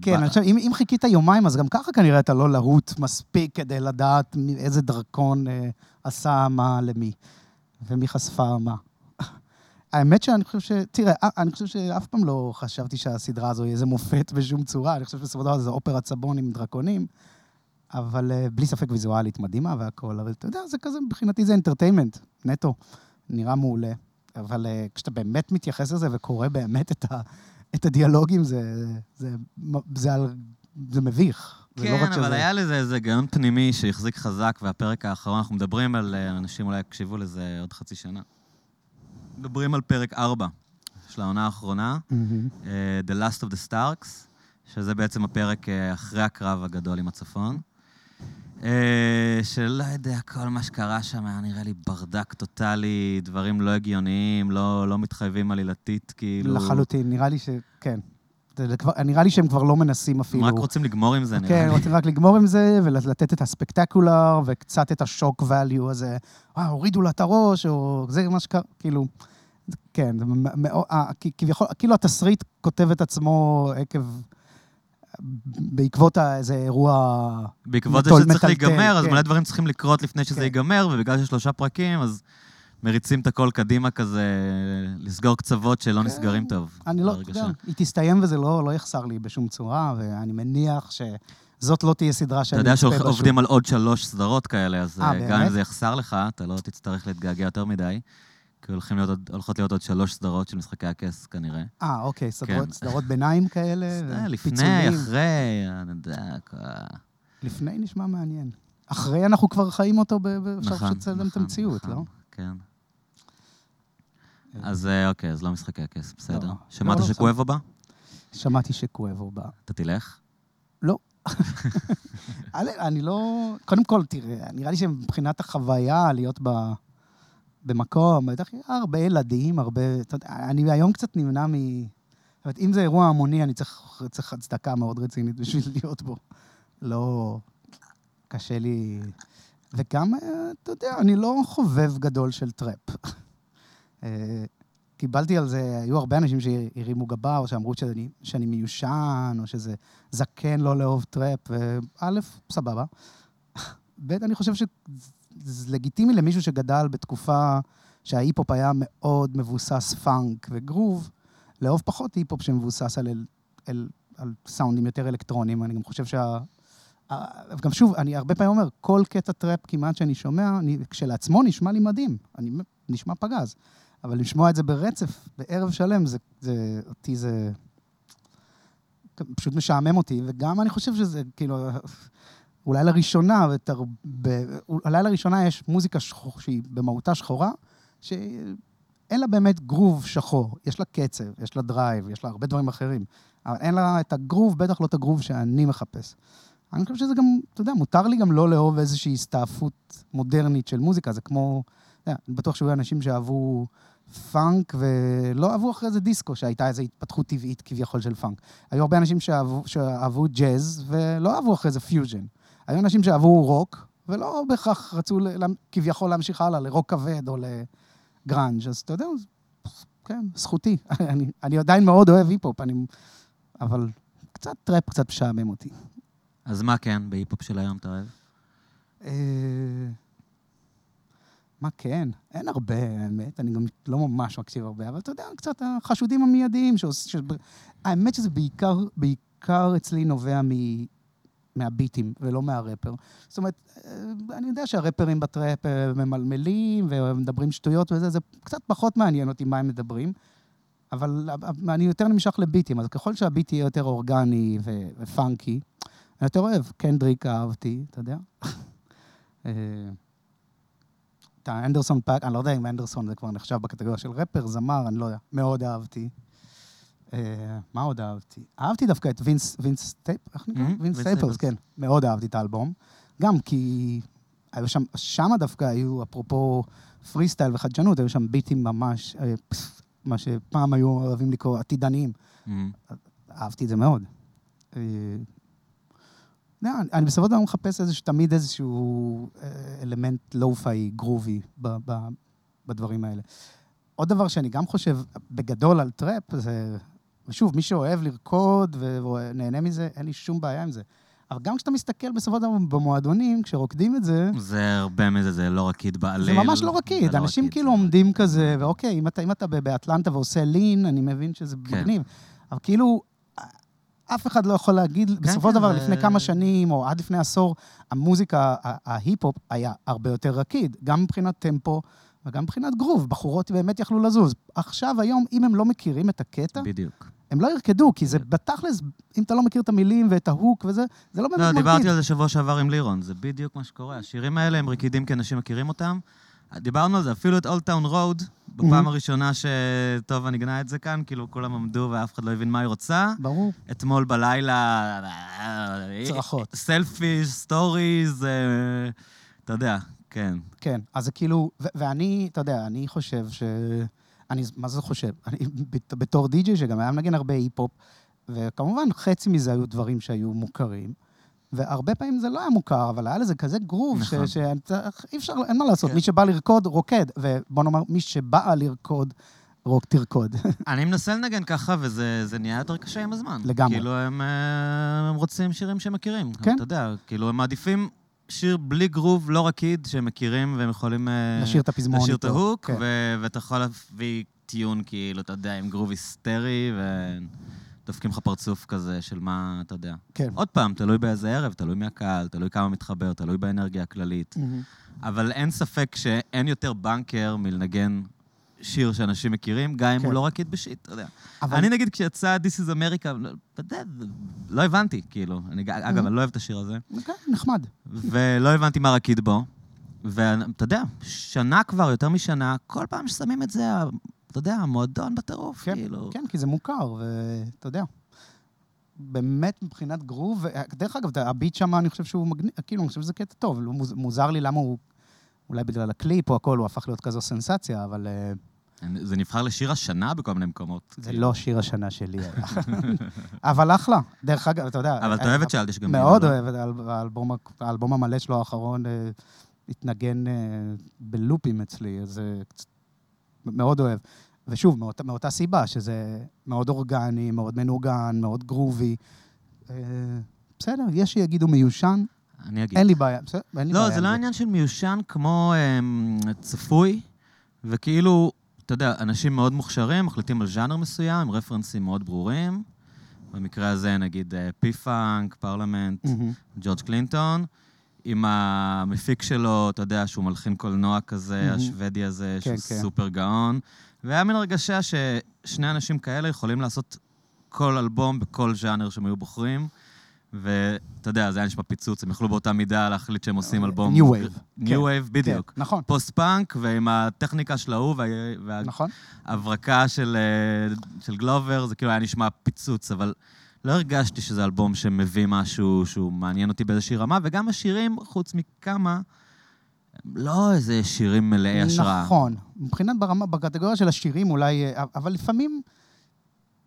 כן, אני חושב, אם, אם חיכית יומיים, אז גם ככה כנראה אתה לא להוט מספיק כדי לדעת איזה דרקון אה, עשה מה למי, ומי חשפה מה. האמת שאני חושב ש... תראה, אה, אני חושב שאף פעם לא חשבתי שהסדרה הזו היא איזה מופת בשום צורה. אני חושב שבסופו של דבר זה אופרת סבון עם דרקונים, אבל אה, בלי ספק ויזואלית מדהימה והכול. אבל אתה יודע, זה כזה, מבחינתי זה אנטרטיימנט, נטו. נראה מעולה. אבל אה, כשאתה באמת מתייחס לזה וקורא באמת את, ה, את הדיאלוגים, זה, זה, זה על זה מביך. לא כן, אבל שזה- היה לזה איזה היגיון פנימי שהחזיק חזק, והפרק האחרון, אנחנו מדברים על, אנשים אולי יקשיבו לזה עוד חצי שנה. מדברים על פרק 4 של העונה האחרונה. אה, The Last of the Starks, שזה בעצם הפרק אה, אחרי הקרב הגדול עם הצפון. אה, שלא יודע, כל מה שקרה שם היה נראה לי ברדק טוטאלי, דברים לא הגיוניים, לא, לא מתחייבים עלילתית, כאילו... לחלוטין, נראה לי ש... כן. כבר- נראה לי שהם כבר לא מנסים הם אפילו. רק רוצים לגמור עם זה, נראה כן, לי. רוצים רק לגמור עם זה, ולתת את הספקטקולר, וקצת את השוק value הזה. אה, הורידו לה את הראש, או זה מה שקרה, כאילו... כן, כביכול, כאילו התסריט כותב את עצמו עקב... בעקבות איזה אירוע... בעקבות זה שזה צריך להיגמר, אז כן. מלא דברים צריכים לקרות לפני שזה כן. ייגמר, ובגלל שיש שלושה פרקים, אז מריצים את הכל קדימה כזה, לסגור קצוות שלא כן. נסגרים טוב. אני לא, אתה. יודע, היא תסתיים וזה לא, לא יחסר לי בשום צורה, ואני מניח שזאת לא תהיה סדרה אתה שאני יודע אצפה בה שוב. שעובדים על עוד שלוש סדרות כאלה, אז אה, אה, גם אם באמת? זה יחסר לך, אתה לא תצטרך להתגעגע יותר מדי, כי להיות הולכות להיות עוד שלוש סדרות של משחקי הכס, כנראה. אה, אוקיי, סדרות, כן. סדרות ביניים כאלה, [laughs] לפני. אחרי, אני יודע, ה- לפני נשמע מעניין. אחרי אנחנו כבר חיים אותו, אפשר נכון, פשוט לצלם את נכון, המציאות, נכון, לא? כן. אז אה, אוקיי, אז לא משחקי הכס, בסדר. לא, שמעת לא, שקואבו בא? שמעתי שקואבו בא. אתה תלך? א', אני לא... קודם כל, תראה, נראה לי שמבחינת החוויה להיות ב... במקום, בטח הרבה ילדים, הרבה... אתה יודע, אני היום קצת נמנע מ... זאת אומרת, אם זה אירוע המוני, אני צריך, צריך הצדקה מאוד רצינית [laughs] בשביל להיות בו. לא... קשה לי... וגם, אה, אתה יודע, אני לא חובב גדול של טראפ. אה, קיבלתי על זה, היו הרבה אנשים שהרימו גבה, או שאמרו שאני, שאני מיושן, או שזה זקן לא לאהוב טראפ, וא', סבבה. ב', אני חושב שזה לגיטימי למישהו שגדל בתקופה שההיפ-הופ היה מאוד מבוסס פאנק וגרוב, לאהוב פחות היפ-הופ שמבוסס על, על, על, על סאונדים יותר אלקטרוניים. אני גם חושב שה... גם שוב, אני הרבה פעמים אומר, כל קטע טראפ כמעט שאני שומע, אני, כשלעצמו נשמע לי מדהים. אני נשמע פגז. אבל לשמוע את זה ברצף, בערב שלם, זה, זה, אותי זה פשוט משעמם אותי, וגם אני חושב שזה, כאילו, אולי לראשונה, בתר... ב... אולי לראשונה יש מוזיקה שחור, שהיא במהותה שחורה, שאין לה באמת גרוב שחור. יש לה קצב, יש לה drive, יש לה הרבה דברים אחרים. אבל אין לה את הגרוב, בטח לא את הגרוב שאני מחפש. אני חושב שזה גם, אתה יודע, מותר לי גם לא לאהוב איזושהי הסתעפות מודרנית של מוזיקה. זה כמו, אני בטוח שהיו אנשים שאהבו פאנק ולא אהבו אחרי זה דיסקו, שהייתה איזו התפתחות טבעית כביכול של פאנק. היו הרבה אנשים שאהבו, שאהבו ג'אז ולא אהבו אחרי זה פיוז'ן. היו אנשים שאהבו רוק, ולא בהכרח רצו לה- כביכול להמשיך הלאה לרוק כבד או לגראנג'. אז אתה יודע, כן, זכותי. [laughs] אני, אני עדיין מאוד אוהב היפ-הופ, אני... אבל קצת טראפ קצת משעמם אותי. אז מה כן בהיפ-הופ של היום אתה אוהב? אה, מה כן? אין הרבה, האמת. אני גם לא ממש מקשיב הרבה, אבל אתה יודע, קצת החשודים המיידיים שעוש... ש... האמת שזה בעיקר, בעיקר אצלי נובע מ... מהביטים ולא מהרפר. זאת אומרת, אה, אני יודע שהרפרים בטראפ אה, ממלמלים ומדברים שטויות וזה, זה קצת פחות מעניין אותי מה הם מדברים, אבל אה, אני יותר נמשך לביטים, אז ככל שהביט יהיה יותר אורגני ופאנקי, אני יותר אוהב. קנדריק אהבתי, אתה יודע. [laughs] אה, את האנדרסון פאק, אני לא יודע אם אנדרסון זה כבר נחשב בקטגוריה של רפר, זמר, אני לא יודע. מאוד אהבתי. אה, מה עוד אהבתי? אהבתי דווקא את וינס, וינס סטייפ, איך נקרא? Mhm, וינס סטייפלס. כן. מאוד אהבתי את האלבום. גם כי היו שם, שמה דווקא היו, אפרופו פרי סטייל וחדשנות, היו שם ביטים ממש, אה, מה שפעם היו אוהבים לקרוא עתידניים. אמ, אהבתי את זה מאוד. לא, אני- בסופו של דבר מחפש איזשהו, תמיד איזשהו אה, אלמנט lo-fi, גרובי, ב- ב- בדברים האלה. עוד דבר שאני גם חושב, בגדול על טראפ, זה, ושוב, מי שאוהב לרקוד ונהנה מזה, אין לי שום בעיה עם זה. אבל גם כשאתה מסתכל בסופו של דבר במועדונים, כשרוקדים את זה, זה הרבה מזה, זה לא רקיד בעליל. זה ממש לא רקיד. לא אנשים כאילו זה- עומדים כזה, ואוקיי, אם אתה, אם אתה באטלנטה ועושה lean, אני מבין שזה כן. מגניב. אבל כאילו, אף אחד לא יכול להגיד, בסופו של כן, דבר, לפני כמה שנים, או עד לפני עשור, המוזיקה, ההיפ-הופ היה הרבה יותר רקיד, גם מבחינת טמפו וגם מבחינת גרוב. בחורות באמת יכלו לזוז. עכשיו, היום, אם הם לא מכירים את הקטע, בדיוק. הם לא ירקדו, כי זה בתכלס, אם אתה לא מכיר את המילים ואת ה hook וזה, זה לא באמת לא, מרקיד. דיברתי על זה שבוע שעבר עם לירון, זה בדיוק מה שקורה. השירים האלה הם רקידים כי אנשים מכירים אותם. דיברנו על זה, אפילו את Old Town Road, בפעם Mhm. הראשונה שטוב, אני אגנה את זה כאן, כאילו כולם עמדו ואף אחד לא הבין מה היא רוצה. ברור. אתמול בלילה... צרחות. selfies, stories, אה, אתה יודע, כן. כן, אז זה כאילו, ו- ואני, אתה יודע, אני חושב ש... אני, מה זה חושב? [laughs] אני בת- בתור די-ג'יי שגם היה מנגן הרבה היפ-הופ, וכמובן חצי מזה היו דברים שהיו מוכרים, והרבה פעמים זה לא היה מוכר, אבל היה לזה כזה גרוב, נכון. ש- שאתה- אי אפשר, אין מה לעשות, כן. מי שבא לרקוד, רוקד, ובוא נאמר, מי שבאה לרקוד, רוק תרקוד. [laughs] אני מנסה לנגן ככה, וזה זה נהיה יותר קשה עם הזמן. לגמרי. כאילו, הם, אה, הם רוצים שירים שהם מכירים. כן. אתה יודע, כאילו, הם מעדיפים שיר בלי גרוב, לא רקיד, שהם מכירים והם יכולים... אה, לשיר את הפזמון לשיר את. ההוק, כן. ו- ואתה יכול להביא טיון, כאילו, אתה יודע, עם גרוב היסטרי, ודופקים לך פרצוף כזה של מה, אתה יודע. כן. עוד פעם, תלוי באיזה ערב, תלוי מהקהל, תלוי כמה מתחבר, תלוי באנרגיה הכללית. מהמם. אבל אין ספק שאין יותר בנקר מלנגן שיר שאנשים מכירים, גם אם כן. הוא לא רקיד בשיט, אתה יודע. אבל- אני נגיד, כשיצא This is America, לא- אתה יודע, לא הבנתי, כאילו. אני, אגב, אני לא אוהב את השיר הזה, כן, נחמד. ולא הבנתי מה רקיד בו. ואתה יודע, שנה כבר, יותר משנה, כל פעם ששמים את זה, אתה יודע, המועדון בטירוף, כן, כאילו. כן, כי זה מוכר, ואתה יודע. באמת מבחינת גרוב, דרך אגב, הביט שם, אני חושב שהוא מגניב, כאילו, אני חושב שזה קטע טוב. לא מוז- מוזר לי למה הוא, אולי בגלל הקליפ או הכל, הוא הפך להיות כזו סנסציה, אבל אה, זה נבחר לשיר השנה בכל מיני מקומות. זה כאילו. לא שיר השנה שלי היה. [laughs] אבל אחלה. דרך אגב, אתה יודע... אבל אתה אה, אוהב את שאלתי שגם... מאוד לא? אוהב, האלבום, המלא שלו האחרון אה, התנגן אה, בלופים אצלי, אז אה, קצת- מאוד אוהב. ושוב, מאותה, מאותה סיבה, שזה מאוד אורגני, מאוד מנוגן, מאוד גרובי. אה, בסדר, יש שיגידו מיושן, אני אגיד. אין לי בעיה, בסדר, אין לי בעיה. לא, זה לא עניין של מיושן כמו אמ, צפוי, וכאילו, אתה יודע, אנשים מאוד מוכשרים, מחליטים על ז'אנר מסוים, עם רפרנסים מאוד ברורים. במקרה הזה, נגיד, אה, P-Funk, פרלמנט. ג'ורג' קלינטון, עם המפיק שלו, אתה יודע, שהוא מלחין קולנוע כזה, מהמם. השוודי הזה, כן, שהוא כן. סופר גאון. והיה מין הרגשה ששני אנשים כאלה יכולים לעשות כל אלבום בכל ז'אנר שהם היו בוחרים. ואתה יודע, זה היה נשמע פיצוץ, הם יכלו באותה מידה להחליט שהם עושים אלבום... New Wave. New כן, Wave, בדיוק. כן, נכון, פוסט-פאנק, ועם הטכניקה של ההוא וה- נכון. וההברקה של, אה, של גלובר, זה כאילו היה נשמע פיצוץ, אבל לא הרגשתי שזה אלבום שמביא משהו שהוא מעניין אותי באיזושהי רמה, וגם השירים, חוץ מכמה, לא איזה שירים מלאי השראה. נכון. מבחינת ברמה, בקטגוריה של השירים אולי, אה, אבל לפעמים,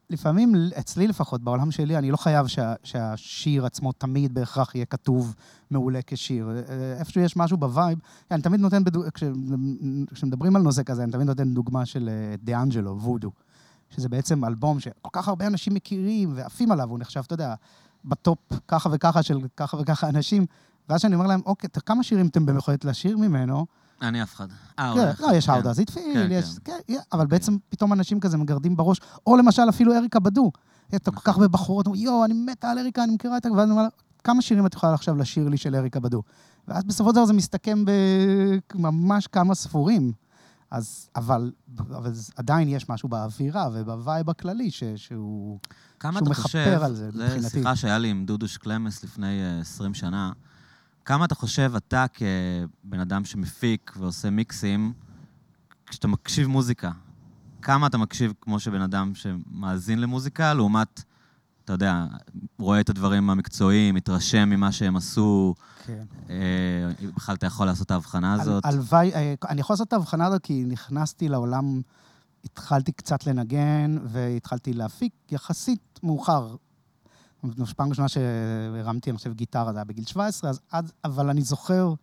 לפעמים, אצלי לפחות, בעולם שלי, אני לא חייב שה, שהשיר עצמו תמיד בהכרח יהיה כתוב מעולה כשיר. אה, איפשהו יש משהו ב vibe, אני תמיד נותן, בדו, כש, כשמדברים על נושא כזה, אני תמיד נותן דוגמה של דה-אנג'לו, וודו, שזה בעצם אלבום שכל כך הרבה אנשים מכירים ועפים עליו, הוא נחשב, אתה יודע, ב top ככה וככה של ככה וככה אנשים, ואז שאני אומר להם, אוקיי, כמה שירים אתם באמת יכולים לשיר ממנו? אני אף אחד. אה, כן. לא, יש כן. How does it feel, כן, יש... כן. כן, אבל בעצם פתאום אנשים כזה מגרדים בראש, או למשל אפילו אריקה בדו. אתה כל כך נכון. הרבה בחורות, יואו, אני מתה על אריקה, אני מכירה את ה... ואז אני אומר לה, כמה שירים את יכולה עכשיו לשיר לי של אריקה בדו? ואז בסופו של דבר זה מסתכם בממש כמה ספורים. אז, אבל, אבל זה- עדיין יש משהו באווירה וב vibe הכללי ש, שהוא... כמה שהוא אתה מכפר חושב, על זה, זו מבחינתי. שיחה שהיה לי עם דודוש קלמס לפני אה, 20 שנה, כמה אתה חושב, אתה כבן אדם שמפיק ועושה מיקסים, כשאתה מקשיב מוזיקה, כמה אתה מקשיב כמו שבן אדם שמאזין למוזיקה, לעומת, אתה יודע, רואה את הדברים המקצועיים, מתרשם ממה שהם עשו, כן. אה, בכלל אתה יכול לעשות את ההבחנה הזאת? הלוואי, אה, אני יכול לעשות את ההבחנה הזאת כי נכנסתי לעולם, התחלתי קצת לנגן והתחלתי להפיק יחסית מאוחר. פעם ראשונה שהרמתי, אני חושב, גיטרה, זה היה בגיל 17, אז עד, אבל אני זוכר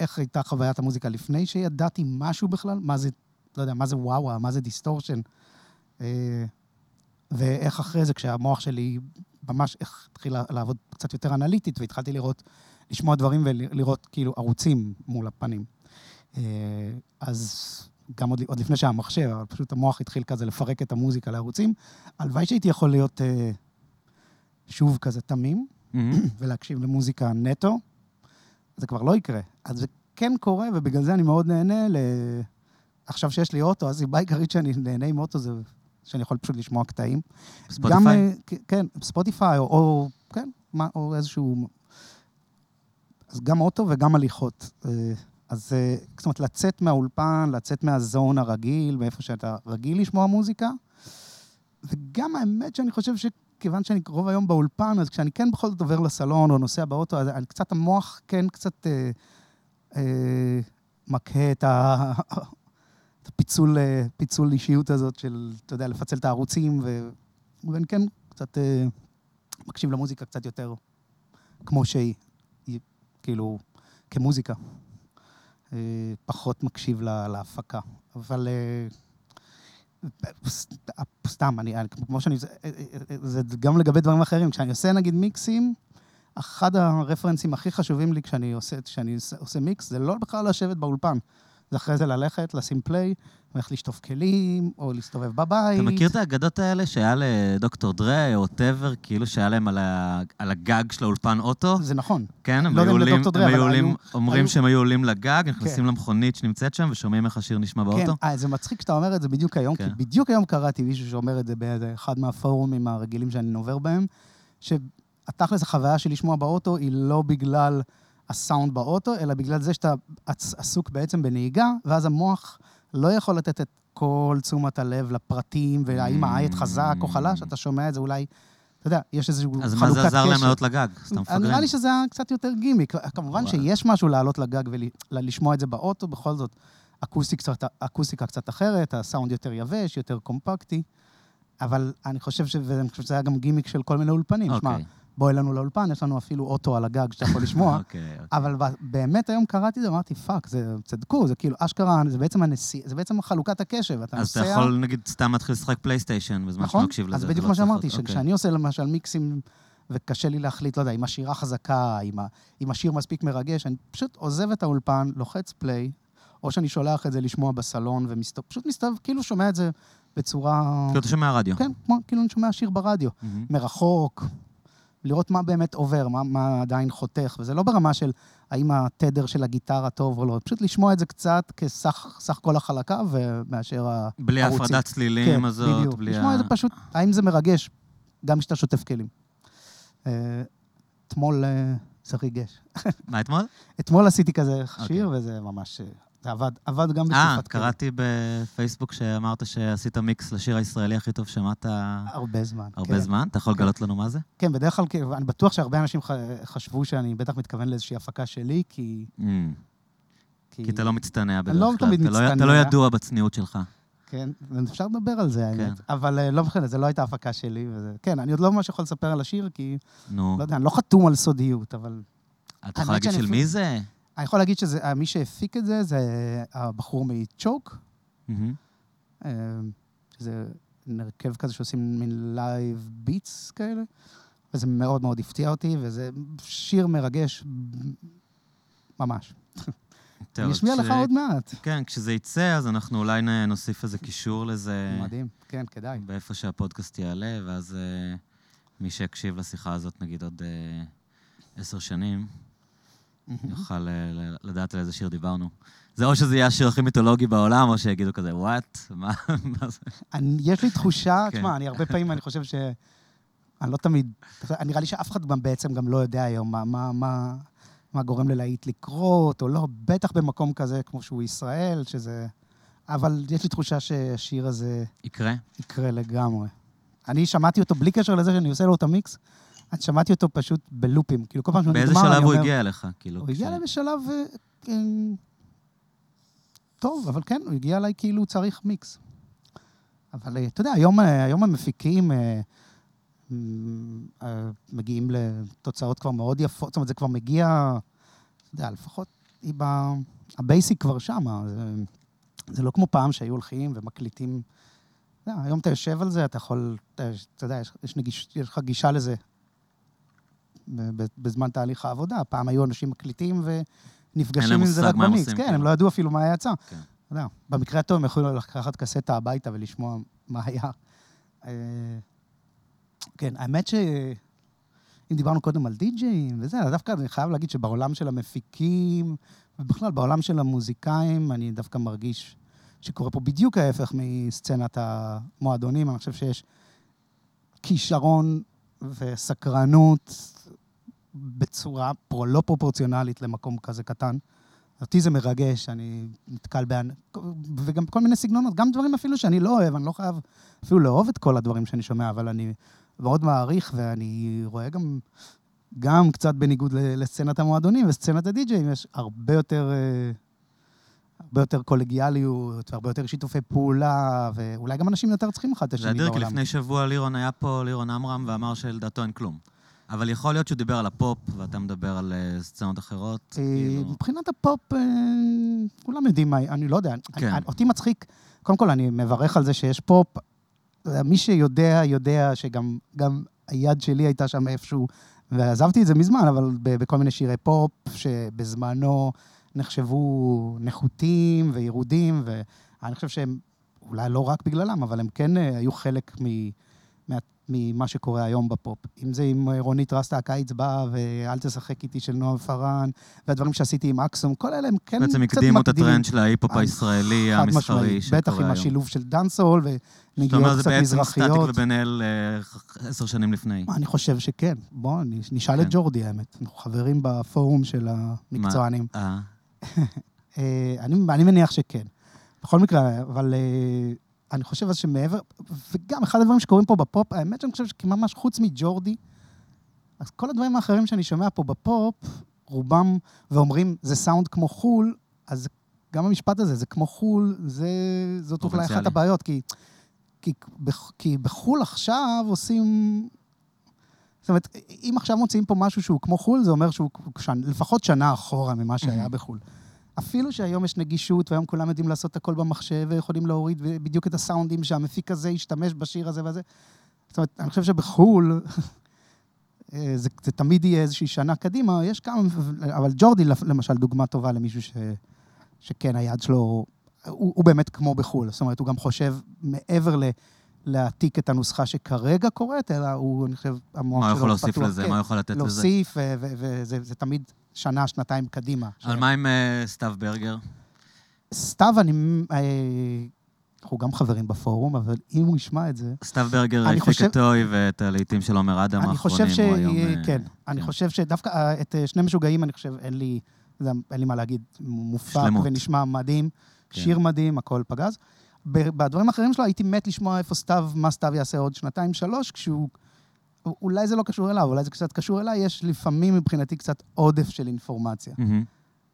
איך הייתה חוויית המוזיקה לפני שידעתי משהו בכלל, מה זה, לא יודע, מה זה וואווה, מה זה distortion. אה, ואיך אחרי זה, כשהמוח שלי ממש התחיל לעבוד קצת יותר אנליטית, והתחלתי לראות, לשמוע דברים ולראות כאילו ערוצים מול הפנים. אה, אז גם עוד, עוד לפני שהיה מחשב, אבל פשוט המוח התחיל כזה לפרק את המוזיקה לערוצים. הלוואי שהייתי יכול להיות אה, שוב כזה תמים, מהמם. [clears throat] ולהקשיב למוזיקה נטו, זה כבר לא יקרה. אז זה כן קורה, ובגלל זה אני מאוד נהנה ל... עכשיו שיש לי אוטו, הסיבה העיקרית שאני נהנה עם אוטו זה שאני יכול פשוט לשמוע קטעים. גם, ספוטיפיי? אה, כ- כן, ספוטיפיי, או, או, כן, מה, או איזשהו... אז גם אוטו וגם הליכות. אה, אז אה, זאת אומרת, לצאת מהאולפן, לצאת מהזון הרגיל, מאיפה שאתה רגיל לשמוע מוזיקה. וגם האמת שאני חושב שכיוון שאני רוב היום באולפן, אז כשאני כן בכל זאת עובר לסלון או נוסע באוטו, אז אני קצת, המוח כן קצת אה, אה, מקהה את, ה, את הפיצול אה, פיצול אישיות הזאת של, אתה יודע, לפצל את הערוצים, ואני כן קצת אה, מקשיב למוזיקה קצת יותר כמו שהיא, היא, כאילו, כמוזיקה. אה, פחות מקשיב לה, להפקה. אבל סת- סתם, אני, כמו שאני... זה, גם לגבי דברים אחרים. כשאני עושה, נגיד, מיקסים, אחד הרפרנסים הכי חשובים לי כשאני עושה, כשאני עושה מיקס, זה לא בכלל לשבת באולפן. זה אחרי זה ללכת, לשים פליי, ללכת לשטוף כלים, או להסתובב בבית. אתה מכיר את האגדות האלה שהיה לדוקטור דרי או ווטאבר, כאילו שהיה להם על, ה... על הגג של האולפן אוטו? זה נכון. כן, הם לא היו עולים, דרי, הם היו עולים, אומרים היו- שהם היו עולים לגג, נכנסים כן. למכונית שנמצאת שם ושומעים איך השיר נשמע באוטו? כן, זה מצחיק שאתה אומר את זה בדיוק היום, כן. כי בדיוק היום קראתי מישהו שאומר את זה באחד מהפורומים הרגילים שאני עובר בהם, שהתכלס החוויה של לשמוע באוטו היא לא בגלל הסאונד באוטו, אלא בגלל זה שאתה עס- עסוק בעצם בנהיגה, ואז המוח לא יכול לתת את כל תשומת הלב לפרטים, והאם העייט חזק או חלש, אתה שומע את זה אולי, אתה יודע, יש איזושהי חלוקת אז קשב. מה זה עזר להם לעלות לגג? סתם מפגרים. נראה לי שזה היה קצת יותר גימיק. כמובן וואלה. שיש משהו לעלות לגג ולשמוע את זה באוטו, בכל זאת, אקוסטיק קצת, אקוסטיקה קצת אחרת, הסאונד יותר יבש, יותר קומפקטי. אבל אני חושב, ש... ואני חושב שזה היה גם גימיק של כל מיני אולפנים. שמע, אוקיי. בוא אלינו לאולפן, יש לנו אפילו אוטו על הגג שאתה יכול לשמוע. [laughs] אוקיי, אוקיי. אבל באמת היום קראתי את זה, אמרתי, fuck, זה צדקו, זה כאילו, אשכרה, זה בעצם הנשיא, זה בעצם חלוקת הקשב. אתה אז אתה נוסע... יכול, נגיד, סתם להתחיל לשחק פלייסטיישן בזמן שאתה נכון? מקשיב לזה. אז בדיוק לא מה שאמרתי, להיות- אוקיי. שכשאני עושה למשל מיקסים, וקשה לי להחליט, לא יודע, אם השירה חזקה, אם, ה, אם השיר מספיק מרגש, אני פשוט עוזב את האולפן, לוחץ פליי, או שאני שולח את זה לשמוע בסלון, ופשוט מסתובב, כאילו שומע את זה בצורה... כאילו, אתה שומע רדיו. כן, כמו, כאילו אני שומע שיר ברדיו, מהמם. מרחוק, לראות מה באמת עובר, מה, מה עדיין חותך, וזה לא ברמה של האם התדר של הגיטרה טוב או לא, פשוט לשמוע את זה קצת כסך סך כל החלקה, ומאשר ה... בלי. ההפרדת צלילים הזאת, כן, בדיוק. בלי לשמוע את זה פשוט, האם זה מרגש, גם כשאתה שוטף כלים. אה, אתמול אה, זה ריגש. מה אתמול? אתמול עשיתי כזה אוקיי. שיר, וזה ממש... אה, זה עבד, עבד גם אה, בתקופת כלים. קראתי בפייסבוק שאמרת שעשית מיקס לשיר הישראלי הכי טוב שמעת הרבה זמן. הרבה כן. זמן. אתה יכול כן. לגלות לנו מה זה? כן, בדרך כלל, אני בטוח שהרבה אנשים חשבו שאני בטח מתכוון לאיזושהי הפקה שלי, כי... Mm, כי אתה לא מצטנע בדרך לא כלל. תמיד אתה לא- אתה מצטנע. לא ידוע בצניעות שלך. כן, אפשר לדבר על זה, כן. האמת. אבל אה, לא משנה, זו לא הייתה הפקה שלי. וזה... כן, אני עוד לא ממש יכול לספר על השיר, כי, נו, לא יודע, אני לא חתום על סודיות, אבל... אתה יכול להגיד של מי זה? אני יכול להגיד שמי שהפיק את זה, זה הבחור מצ'וק. אה, שזה הרכב כזה שעושים מין live beats כאלה, וזה מאוד מאוד הפתיע אותי, וזה שיר מרגש ממש. אני אשמיע כש- לך עוד מעט. כן, כשזה יצא, אז אנחנו אולי נוסיף איזה קישור לזה. מדהים, כן, כדאי. באיפה שהפודקאסט יעלה, ואז אה, מי שיקשיב לשיחה הזאת, נגיד עוד אה, עשר שנים, יוכל אה, לדעת על איזה שיר דיברנו. זה או שזה יהיה השיר הכי מיתולוגי בעולם, או שיגידו כזה, וואט? [laughs] מה זה? יש לי תחושה, כן. תשמע, אני הרבה פעמים, אני חושב ש... אני לא תמיד... נראה לי שאף אחד גם בעצם גם לא יודע היום מה, מה, מה, מה גורם ללהיט לקרות, או לא, בטח במקום כזה כמו שהוא ישראל, שזה... אבל יש לי תחושה שהשיר הזה יקרה? יקרה לגמרי. אני שמעתי אותו בלי קשר לזה שאני עושה לו את המיקס, אני שמעתי אותו פשוט בלופים. כאילו, כל פעם שהוא נגמר, באיזה אני שלב הוא אומר- הגיע אליך? כאילו, הוא הגיע אליי בשלב... אה, כן, טוב, אבל כן, הוא הגיע אליי כאילו צריך מיקס. אבל אה, אתה יודע, היום, אה, היום המפיקים מגיעים לתוצאות כבר מאוד יפות, זאת אומרת, זה כבר מגיע, אתה יודע, לפחות היא ב... ה basic כבר שם. זה, זה לא כמו פעם שהיו הולכים ומקליטים. יודע, היום אתה יושב על זה, אתה יכול, אתה, אתה יודע, יש, יש, נגיש, יש לך גישה לזה בזמן תהליך העבודה. פעם היו אנשים מקליטים ונפגשים עם זה רק במיקס. כן, כאילו. הם לא ידעו אפילו מה יצא. כן. במקרה הטוב הם יכולים לקחת קסטה הביתה ולשמוע מה היה. אה, כן, האמת ש... אם דיברנו קודם על די-ג'אים וזה, אז דווקא אני חייב להגיד שבעולם של המפיקים, ובכלל בעולם של המוזיקאים, אני דווקא מרגיש שקורה פה בדיוק ההפך מסצנת המועדונים. אני חושב שיש כישרון וסקרנות בצורה פרו, לא פרופורציונלית למקום כזה קטן. אותי זה מרגש, אני נתקל באנ... וגם כל מיני סגנונות, גם דברים אפילו שאני לא אוהב, אני לא חייב אפילו לאהוב את כל הדברים שאני שומע, אבל אני מאוד מעריך, ואני רואה גם, גם קצת בניגוד לסצנת המועדונים וסצנת הדי-ג'אים, יש הרבה יותר, אה, הרבה יותר קולגיאליות, והרבה יותר שיתופי פעולה, ואולי גם אנשים יותר צריכים אחד את זה השני אדיר, כי בעולם. לפני שבוע לירון היה פה, לירון עמרם, ואמר שלדעתו אין כלום. אבל יכול להיות שהוא דיבר על הפופ, ואתה מדבר על אה, סצנות אחרות. אה, כאילו... מבחינת הפופ, אה, כולם יודעים מה, אני לא יודע. כן. אותי מצחיק, קודם כל, אני מברך על זה שיש פופ. מי שיודע, יודע שגם גם היד שלי הייתה שם איפשהו, ועזבתי את זה מזמן, אבל בכל מיני שירי פופ, שבזמנו נחשבו נחותים וירודים, ואני חושב שהם, אולי לא רק בגללם, אבל הם כן היו חלק מ... מה- ממה שקורה היום בפופ. אם זה עם אה, רונית רסטה, הקיץ בא, ואל תשחק איתי של נועם פארן, והדברים שעשיתי עם אקסום, כל אלה הם כן בעצם קצת הקדימו את מקדימים. הטרנד של ההיפ-הופ הישראלי המסחרי. שקורה בטח עם היום. השילוב של dancehall זאת ונגיעות אומרת, זה קצת בעצם סטטיק מזרחיות. ובן אל אה, עשר שנים לפני. אני חושב שכן. בואו נשאל כן. את ג'ורדי, האמת. אנחנו חברים בפורום של המקצוענים. אה, [laughs] אני, מניח שכן. בכל מקרה, אבל אני חושב אז שמעבר, וגם אחד הדברים שקורים פה בפופ, האמת שאני חושב שממש חוץ מג'ורדי, אז כל הדברים האחרים שאני שומע פה בפופ, רובם, ואומרים, זה סאונד כמו חו"ל, אז גם המשפט הזה, זה כמו חו"ל, זה, זאת אולי אחת. הבעיות, כי, כי, כי בחו"ל עכשיו עושים... זאת אומרת, אם עכשיו מוציאים פה משהו שהוא כמו חו"ל, זה אומר שהוא לפחות שנה אחורה ממה שהיה. בחו"ל. אפילו שהיום יש נגישות, והיום כולם יודעים לעשות הכל במחשב, ויכולים להוריד בדיוק את הסאונדים שהמפיק הזה ישתמש בשיר הזה והזה. זאת אומרת, אני חושב שבחו"ל, [laughs] אה, זה, זה תמיד יהיה איזושהי שנה קדימה, יש כמה, אבל ג'ורדי למשל דוגמה טובה למישהו ש, שכן, היד שלו, הוא, הוא באמת כמו בחו"ל. זאת אומרת, הוא גם חושב מעבר ל... להעתיק את הנוסחה שכרגע קורית, אלא הוא, אני חושב, המוח מה שלו הוא יכול להוסיף פתוח, לזה? כן, מה הוא יכול לתת לזה? להוסיף, ו- וזה זה תמיד שנה, שנתיים קדימה. אבל ש- מה עם אה, סתיו ברגר? סתיו, אני... אה, אנחנו גם חברים בפורום, אבל אם הוא ישמע את זה... סתיו ברגר הפיק חושב- את טוי ואת הלהיטים של עומר אדם אני האחרונים. חושב ש... הוא היום, אה, כן, אני כן. חושב שדווקא אה, את אה, שני משוגעים, אני חושב, אין לי... אין לי מה להגיד, מופק. ונשמע מדהים, כן. שיר מדהים, הכל פגז. בדברים האחרים שלו הייתי מת לשמוע איפה סתיו, מה סתיו יעשה עוד שנתיים, שלוש, כשהוא... אולי זה לא קשור אליו, אולי זה קצת קשור אליי, יש לפעמים מבחינתי קצת עודף של אינפורמציה.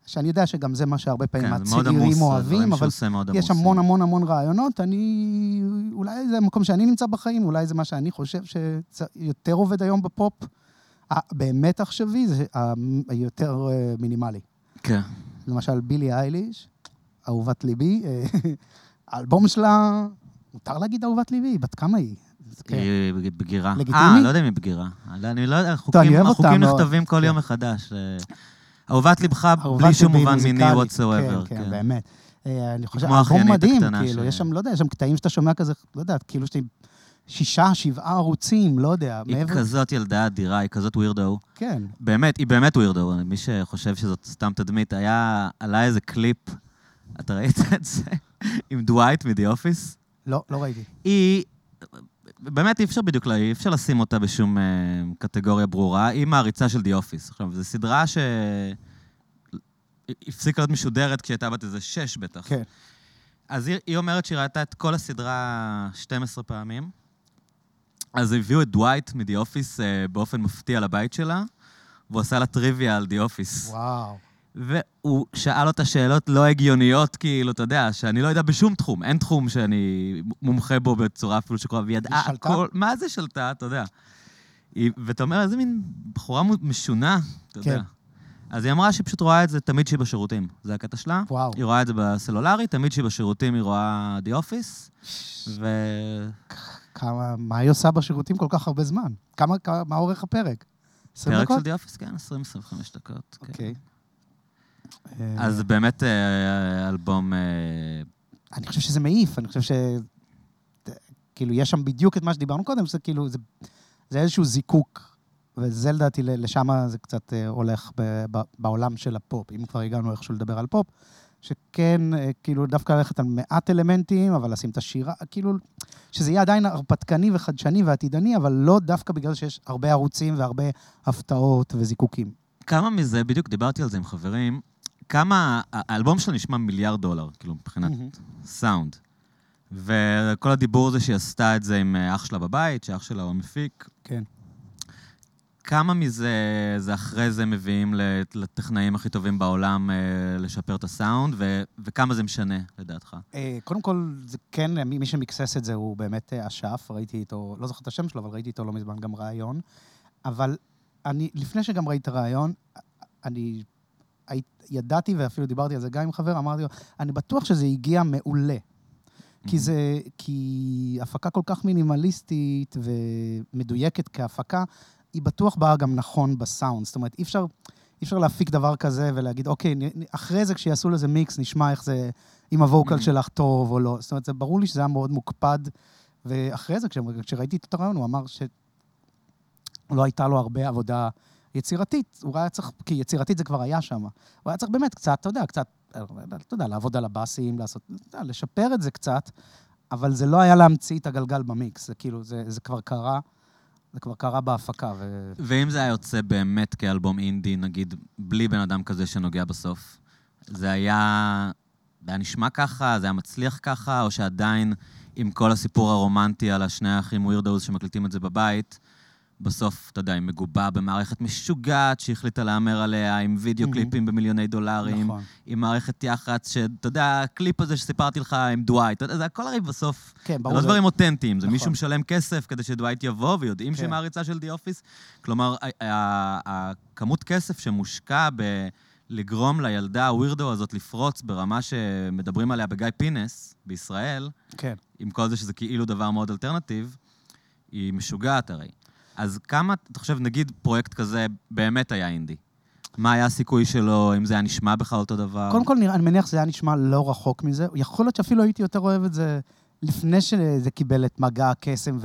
שאני יודע שגם זה מה שהרבה פעמים כן, הצעירים אוהבים, אבל יש. המון המון המון רעיונות, אני... אולי זה המקום שאני נמצא בחיים, אולי זה מה שאני חושב שיותר עובד היום בפופ. הבאמת עכשווי זה היותר אה, מינימלי. כן. למשל, בילי אייליש, אהובת ליבי, אה, האלבום שלה, מותר להגיד אהובת ליבי, בת כמה היא? כן. היא בגירה. לגיטימי? אה, לא יודע אם היא בגירה. לא, אני לא יודע, החוקים מאוד. נכתבים כל כן. יום מחדש. אה, אהובת לבך, אהובת בלי שום מובן מיני whatsoever. כן, כן, באמת. אה, אני חושב, אלבום מדהים, כאילו, יש שם, לא יודע, יש שם קטעים שאתה שומע כזה, לא יודע, כאילו לי שישה, שבעה ערוצים, לא יודע, היא מעבר... כזאת ילדה אדירה, היא כזאת weirdo. כן, באמת, היא באמת weirdo. מי שחושב שזאת סתם תדמית, היה, עלה איזה קליפ, אתה ראית את זה? עם דווייט מ"The Office? לא, לא ראיתי. היא, באמת אי אפשר בדיוק, אי אפשר לשים אותה בשום אה, קטגוריה ברורה. היא מעריצה של The Office. עכשיו, זו סדרה ש... הפסיקה להיות משודרת כשהייתה בת איזה שש בטח. כן. אז היא, היא אומרת שהיא ראתה את כל הסדרה 12 פעמים. אז הביאו את דווייט מ"The Office אה, באופן מפתיע לבית שלה, והוא עשה לה טריוויה על The Office. וואו. והוא שאל אותה שאלות לא הגיוניות, כאילו, אתה יודע, שאני לא יודע בשום תחום. אין תחום שאני מומחה בו בצורה אפילו שקורה, והיא ידעה? הכל. מה זה שלטה, אתה יודע. היא, ואתה אומר, איזה מין בחורה משונה, אתה כן. יודע. אז היא אמרה שהיא פשוט רואה את זה תמיד שהיא בשירותים. זה הקטע שלה. וואו. היא רואה את זה בסלולרי, תמיד שהיא בשירותים היא רואה די אופיס, ו... כמה, מה היא עושה בשירותים כל כך הרבה זמן? כמה, כמה מה אורך הפרק? 20 פרק דקות? של די אופיס, כן, 20-25 דקות. כן. אוקיי. אה, אז זה באמת אה, אלבום... אה, אני חושב שזה מעיף, אני חושב ש... כאילו, יש שם בדיוק את מה שדיברנו קודם, זה כאילו, זה, זה איזשהו זיקוק, וזה לדעתי, לשם זה קצת אה, הולך ב, ב, בעולם של הפופ. אם כבר הגענו איכשהו לדבר על פופ, שכן, אה, כאילו, דווקא ללכת על מעט אלמנטים, אבל לשים את השירה, כאילו, שזה יהיה עדיין הרפתקני וחדשני ועתידני, אבל לא דווקא בגלל שיש הרבה ערוצים והרבה הפתעות וזיקוקים. כמה מזה, בדיוק דיברתי על זה עם חברים, כמה, האלבום שלה נשמע מיליארד דולר, כאילו, מבחינת סאונד. וכל הדיבור הזה שהיא עשתה את זה עם אה, אח שלה בבית, שאח שלה הוא המפיק, כן. כמה מזה זה אחרי זה מביאים לט- לטכנאים הכי טובים בעולם אה, לשפר את הסאונד, ו- וכמה זה משנה, לדעתך? אה, קודם כל, זה כן, מי שמקסס את זה הוא באמת אשף, ראיתי איתו, לא זוכר את השם שלו, אבל ראיתי איתו לא מזמן גם ראיון. אבל אני, לפני שגם ראיתי את הראיון, אני ידעתי, ואפילו דיברתי על זה גם עם חבר, אמרתי לו, אני בטוח שזה הגיע מעולה. כי זה, כי הפקה כל כך מינימליסטית ומדויקת כהפקה, היא בטוח באה גם נכון בסאונד. זאת אומרת, אי אפשר, אי אפשר להפיק דבר כזה ולהגיד, אוקיי, אחרי זה כשיעשו לזה מיקס, נשמע איך זה, אם הווקל. שלך טוב או לא. זאת אומרת, זה ברור לי שזה היה מאוד מוקפד. ואחרי זה, כש- כשראיתי את הרעיון, הוא אמר שלא הייתה לו הרבה עבודה יצירתית. הוא היה צריך, כי יצירתית זה כבר היה שם. הוא היה צריך באמת קצת, אתה יודע, קצת, אתה יודע, לעבוד על הבאסים, לעשות, אתה יודע, לשפר את זה קצת, אבל זה לא היה להמציא את הגלגל במיקס. זה כאילו, זה, זה כבר קרה, זה כבר קרה בהפקה. ו... ואם זה היה יוצא באמת כאלבום אינדי, נגיד, בלי בן אדם כזה שנוגע בסוף, זה היה... זה היה נשמע ככה, זה היה מצליח ככה, או שעדיין, עם כל הסיפור הרומנטי על השני האחים ווירדאוז שמקליטים את זה בבית, בסוף, אתה יודע, היא מגובה במערכת משוגעת שהחליטה להמר עליה, עם וידאו Mhm. קליפים במיליוני דולרים, נכון. עם מערכת יח"צ, שאתה יודע, הקליפ הזה שסיפרתי לך עם דווייט, אתה יודע, זה הכל הרי בסוף כן, זה ברור. לא זה- דברים אותנטיים, זה נכון. מישהו משלם כסף כדי שדווייט יבוא, ויודעים כן. שהיא מעריצה של The Office. כלומר, הכמות כסף שמושקע בלגרום לילדה ה weirdo הזאת לפרוץ ברמה שמדברים עליה בגיא פינס בישראל, כן. עם כל זה שזה כאילו דבר מאוד alternative, היא משוגעת הרי. אז כמה, אתה חושב, נגיד פרויקט כזה באמת היה אינדי? מה היה הסיכוי שלו, אם זה היה נשמע בכלל אותו דבר? קודם כל, אני מניח שזה היה נשמע לא רחוק מזה. יכול להיות שאפילו הייתי יותר אוהב את זה לפני שזה קיבל את מגע הקסם,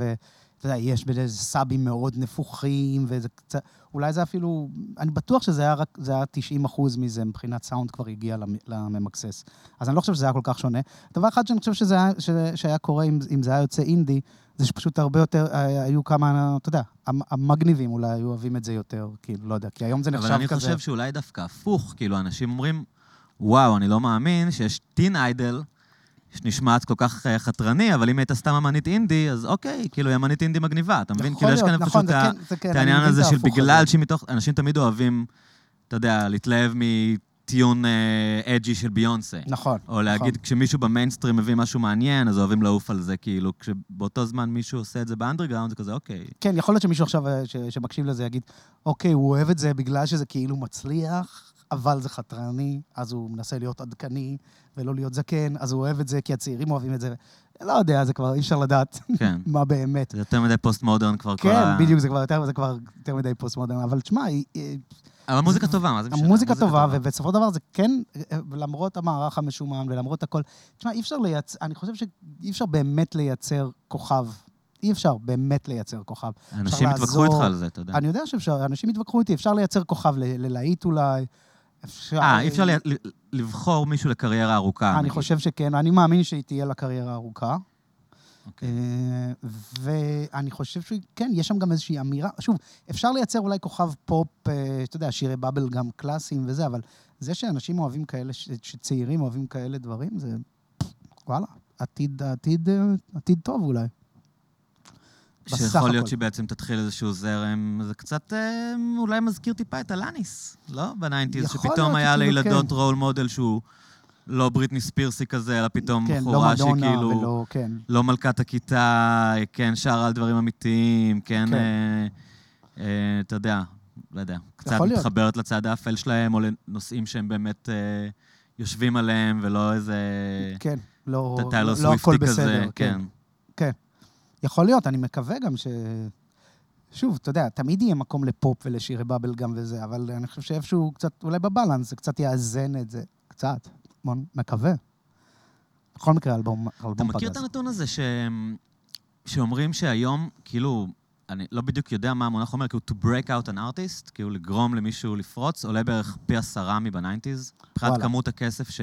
ואתה יודע, יש בזה סאבים מאוד נפוחים, וזה קצת... אולי זה אפילו... אני בטוח שזה היה רק... זה היה 90 אחוז מזה, מבחינת סאונד כבר הגיע למ- לממקסס. אז אני לא חושב שזה היה כל כך שונה. דבר אחד שאני חושב שזה היה, ש, שהיה קורה אם, אם זה היה יוצא אינדי, זה שפשוט הרבה יותר, אה, היו כמה, אתה יודע, המ- המגניבים אולי היו אוהבים את זה יותר, כאילו, לא יודע, כי היום זה נחשב אבל כזה... אני חושב שאולי דווקא הפוך, כאילו, אנשים אומרים, וואו, אני לא מאמין שיש טין איידל שנשמעת כל כך אה, חתרני, אבל אם הייתה סתם אמנית אינדי, אז אוקיי, כאילו, היא אמנית אינדי מגניבה. אתה מבין? כאילו, יש כאן נכון, פשוט ה- כן- כן, את העניין הזה של בגלל הזה. שמתוך... אנשים תמיד אוהבים, אתה יודע, להתלהב מ tune אה, edgy של ביונסה. נכון. או להגיד, כשמישהו במיינסטרים מביא משהו מעניין, אז אוהבים לעוף על זה, כאילו, כשבאותו זמן מישהו עושה את זה באנדרגראונד, זה כזה, אוקיי. כן, יכול להיות שמישהו עכשיו אה, ש- שמקשיב לזה יגיד, אוקיי, הוא אוהב את זה בגלל שזה כאילו מצליח, אבל זה חתרני, אז הוא מנסה להיות עדכני ולא להיות זקן, אז הוא אוהב את זה כי הצעירים אוהבים את זה. לא יודע, זה כבר אי אפשר לדעת כן. [laughs] מה באמת. זה יותר מדי פוסט מודרן כבר כל כן, ה... בדיוק, זה כבר יותר, זה כבר יותר מדי פוסט-מודרן, אבל תשמע, היא- אבל מוזיקה טובה, מה זה משנה? המוזיקה טובה, ובסופו של דבר זה כן, אה, למרות המערך המשומן ולמרות הכל, תשמע, אי אפשר לייצר, אני חושב שאי אפשר באמת לייצר כוכב. אי אפשר באמת לייצר כוכב. אנשים יתווכחו איתך. על זה, אתה יודע. אני יודע שאפשר, אנשים יתווכחו איתי, אפשר לייצר כוכב ללהיט אולי. אפשר... אה, אי אפשר ל- לבחור מישהו לקריירה ארוכה. אני. חושב שכן, אני מאמין שהיא תהיה לה קריירה ארוכה. אוקיי. אה, ואני חושב שכן, יש שם גם איזושהי אמירה. שוב, אפשר לייצר אולי כוכב פופ, אה, אתה יודע, שירי bubblegum קלאסיים וזה, אבל זה שאנשים אוהבים כאלה, שצעירים אוהבים כאלה דברים, זה וואלה, עתיד, עתיד, אה, עתיד טוב אולי. בסך שיכול להיות הכל. שהיא בעצם תתחיל איזשהו זרם, זה קצת אה, אולי מזכיר טיפה את אלניס, לא? ב nineties, שפתאום היה לילדות כן. role model שהוא לא בריטני ספירסי כזה, אלא פתאום כן, לא בחורה מדונה שכאילו... ולא, כן. לא מלכת הכיתה, כן שרה על דברים אמיתיים, כן, כן. אה, אה, אתה יודע, לא יודע, קצת יכול להיות. מתחברת לצד האפל שלהם, או לנושאים שהם באמת אה, יושבים עליהם, ולא איזה כן, לא, לא, לא הכל בסדר. כזה, כן. יכול להיות, אני מקווה גם ש... שוב, אתה יודע, תמיד יהיה מקום לפופ ולשירי באבל גם וזה, אבל אני חושב שאיפשהו קצת, אולי בבלנס, זה קצת יאזן את זה. קצת. בוא, מקווה. בכל מקרה, אלבום, אתה אלבום מכיר את פגז. הנתון הזה ש... שאומרים שהיום, כאילו, אני לא בדיוק יודע מה המונח אומר, כאילו to break out an artist, כאילו לגרום למישהו לפרוץ, עולה בערך פי עשרה מב nineties. מבחינת. כמות הכסף ש...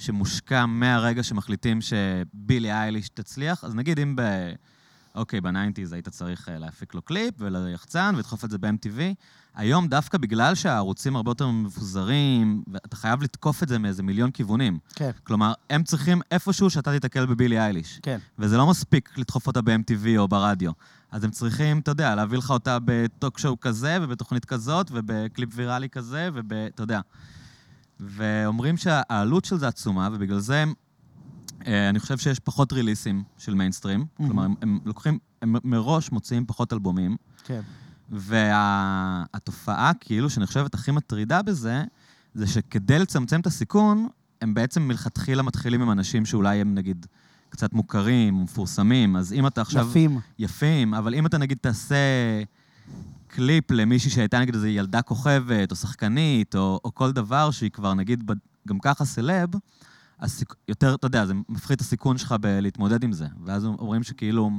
שמושקע מהרגע שמחליטים שבילי אייליש תצליח. אז נגיד אם ב... אוקיי, ב nineties היית צריך אה, להפיק לו קליפ וליחצן ולדחוף את זה ב-MTV. היום דווקא בגלל שהערוצים הרבה יותר מפוזרים, ואתה חייב לתקוף את זה מאיזה מיליון כיוונים. כן, כלומר, הם צריכים איפשהו שאתה תיתקל בבילי אייליש. כן. וזה לא מספיק לדחוף אותה ב-MTV או ברדיו. אז הם צריכים, אתה יודע, להביא לך אותה ב talk show כזה, ובתוכנית כזאת, ובקליפ ויראלי כזה, וב... אתה יודע. ואומרים שהעלות של זה עצומה, ובגלל זה הם, אה, אני חושב שיש פחות ריליסים של מיינסטרים. כלומר, הם, הם לוקחים, הם מראש מוציאים פחות אלבומים, כן. והתופעה, כאילו, שאני חושבת הכי מטרידה בזה, זה שכדי לצמצם את הסיכון, הם בעצם מלכתחילה מתחילים עם אנשים שאולי הם, נגיד, קצת מוכרים, מפורסמים, אז אם אתה עכשיו... יפים. יפים, אבל אם אתה נגיד תעשה קליפ למישהי שהייתה נגיד איזו ילדה כוכבת, או שחקנית, או, או כל דבר שהיא כבר נגיד גם ככה סלב, אז סיכ... יותר, אתה יודע, זה מפחית את הסיכון שלך בלהתמודד עם זה. ואז אומרים שכאילו...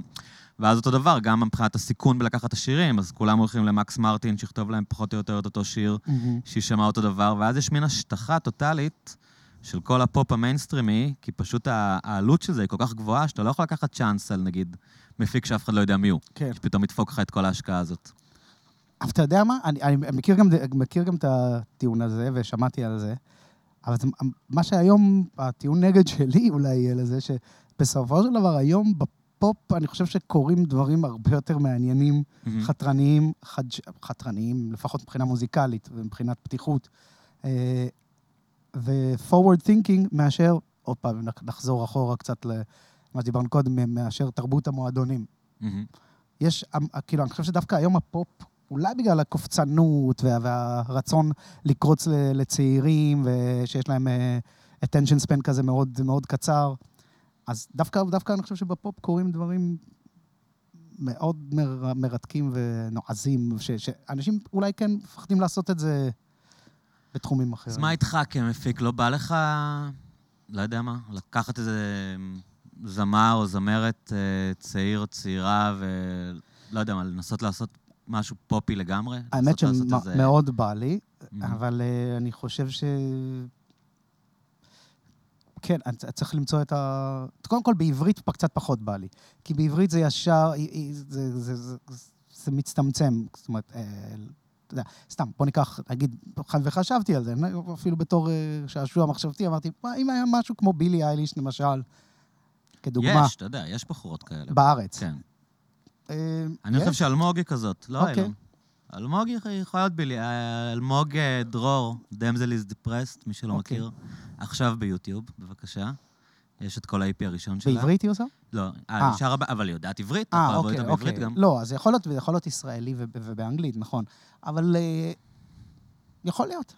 ואז אותו דבר, גם מבחינת הסיכון בלקחת את השירים, אז כולם הולכים למקס מרטין, שיכתוב להם פחות או יותר את אותו שיר, מהמם. שיישמע אותו דבר, ואז יש מין השטחה טוטאלית של כל הפופ המיינסטרימי, כי פשוט העלות של זה היא כל כך גבוהה, שאתה לא יכול לקחת צ'אנס על נגיד מפיק שאף אחד לא יודע מי הוא. כן. שפתאום ידפוק לך את כל ההשקעה הזאת. אבל אתה יודע מה? אני, אני מכיר, גם, מכיר גם את הטיעון הזה, ושמעתי על זה, אבל זה, מה שהיום, הטיעון נגד שלי אולי יהיה לזה, שבסופו של דבר, היום בפופ, אני חושב שקורים דברים הרבה יותר מעניינים, חתרניים, חד, חתרניים, לפחות מבחינה מוזיקלית ומבחינת פתיחות, אה, ו-forward thinking מאשר, עוד פעם, נחזור אחורה קצת למה שדיברנו קודם, מאשר תרבות המועדונים. מהמם. יש, אמ, כאילו, אני חושב שדווקא היום הפופ, אולי בגלל הקופצנות וה, והרצון לקרוץ לצעירים, ושיש להם uh, attention span כזה מאוד, מאוד קצר, אז דווקא, דווקא אני חושב שבפופ קורים דברים מאוד מר, מרתקים ונועזים, ש, שאנשים אולי כן מפחדים לעשות את זה בתחומים אחרים. אז מה איתך כמפיק? לא בא לך, לא יודע מה, לקחת איזה זמר או זמרת אה, צעיר או צעירה ולא יודע מה, לנסות לעשות משהו פופי לגמרי? האמת לעשות איזה- שמאוד בא לי, מהמם. אבל uh, אני חושב ש... כן, אני צריך למצוא את ה... קודם כל, בעברית קצת פחות בא לי. כי בעברית זה ישר, זה, זה, זה, זה, מצטמצם. זאת אומרת, אה, אתה יודע, סתם, בוא ניקח, נגיד, וחשבתי על זה, אפילו בתור אה, שעשוע מחשבתי, אמרתי, אם היה משהו כמו בילי אייליש, למשל, כדוגמה, יש, אתה יודע, יש בחורות כאלה. בארץ. כן. אה, אני? חושב שאלמוג היא כזאת, לא אוקיי. אילון. אלמוג היא יכולה להיות בילי. אה, אלמוג אה, דרור, דמזל איז דיפרסט, מי שלא אוקיי. מכיר. עכשיו ביוטיוב, בבקשה. יש את כל ה-IP הראשון שלה. בעברית היא עושה? לא, נשאר הבא, אבל היא יודעת עברית, אתה יכול לעבוד אוקיי, איתה בעברית אוקיי. גם. לא, אז זה יכול להיות, זה יכול להיות ישראלי וב- ובאנגלית, נכון. אבל יכול להיות.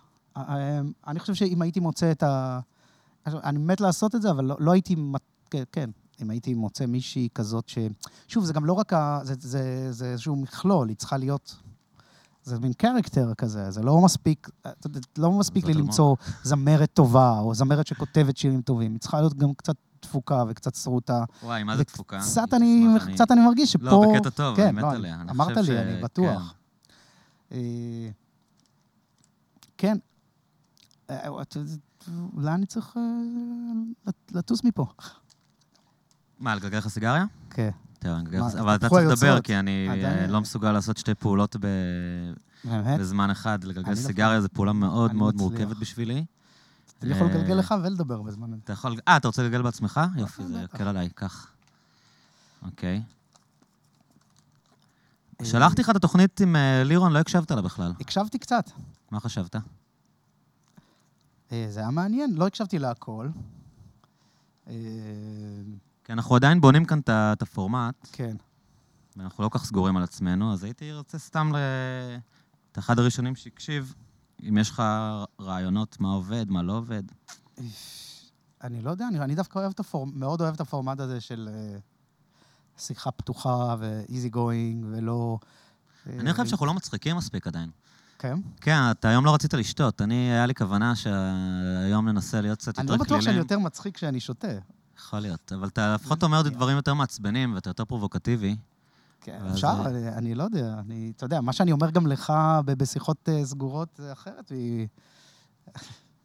אני חושב שאם הייתי מוצא את ה... אני מת לעשות את זה, אבל לא, לא הייתי... כן, כן, אם הייתי מוצא מישהי כזאת ש... שוב, זה גם לא רק ה... זה, זה, זה איזשהו מכלול, היא צריכה להיות... זה מין קרקטר כזה, זה לא מספיק, לא מספיק לי למצוא זמרת טובה, או זמרת שכותבת שירים טובים. היא צריכה להיות גם קצת תפוקה וקצת שרוטה. וואי, מה זה תפוקה? קצת אני, קצת אני מרגיש שפה... לא, בקטע טוב, כן, אני מת לא, עליה. אני אמרת לי, ש- אני בטוח. אה, כן. אה, את- אולי אני צריך אה, לט- לטוס מפה. מה, לגלגל לך סיגריה? כן. אבל אתה צריך לדבר. כי אני אה, לא מסוגל לעשות שתי פעולות? בזמן אחד. לגלגל לא סיגריה זו פעולה מאוד מאוד. מורכבת בשבילי. אני יכול אה, לגלגל לך ולדבר בזמן הזה. אתה יכול... אה, אתה רוצה לגלגל בעצמך? יופי, זה. יקל עליי, קח. אוקיי. אה, שלחתי לך את התוכנית עם לירון, לא הקשבת לה בכלל. הקשבתי קצת. מה חשבת? זה היה מעניין, לא הקשבתי להכל. אה, כי אנחנו עדיין בונים כאן את הפורמט, כן. ואנחנו לא כך סגורים על עצמנו, אז הייתי רוצה סתם ל... את אחד הראשונים שהקשיב, אם יש לך רעיונות מה עובד, מה לא עובד. אני לא יודע, אני, אני דווקא אוהב את הפורמט, מאוד אוהב את הפורמט הזה של אה, שיחה פתוחה ו-easy going ולא... אה, אני חושב שאנחנו לא מצחיקים מספיק עדיין. כן? כן, אתה היום לא רצית לשתות. אני, היה לי כוונה שהיום ננסה להיות קצת יותר אני קלילים. לא בטוח שאני יותר מצחיק כשאני שותה. יכול להיות, אבל אתה לפחות אומר. דברים יותר מעצבנים ואתה יותר פרובוקטיבי. כן, אפשר, אני- לא יודע. אני, אתה יודע, מה שאני אומר גם לך בשיחות אה, סגורות זה אחרת. והיא-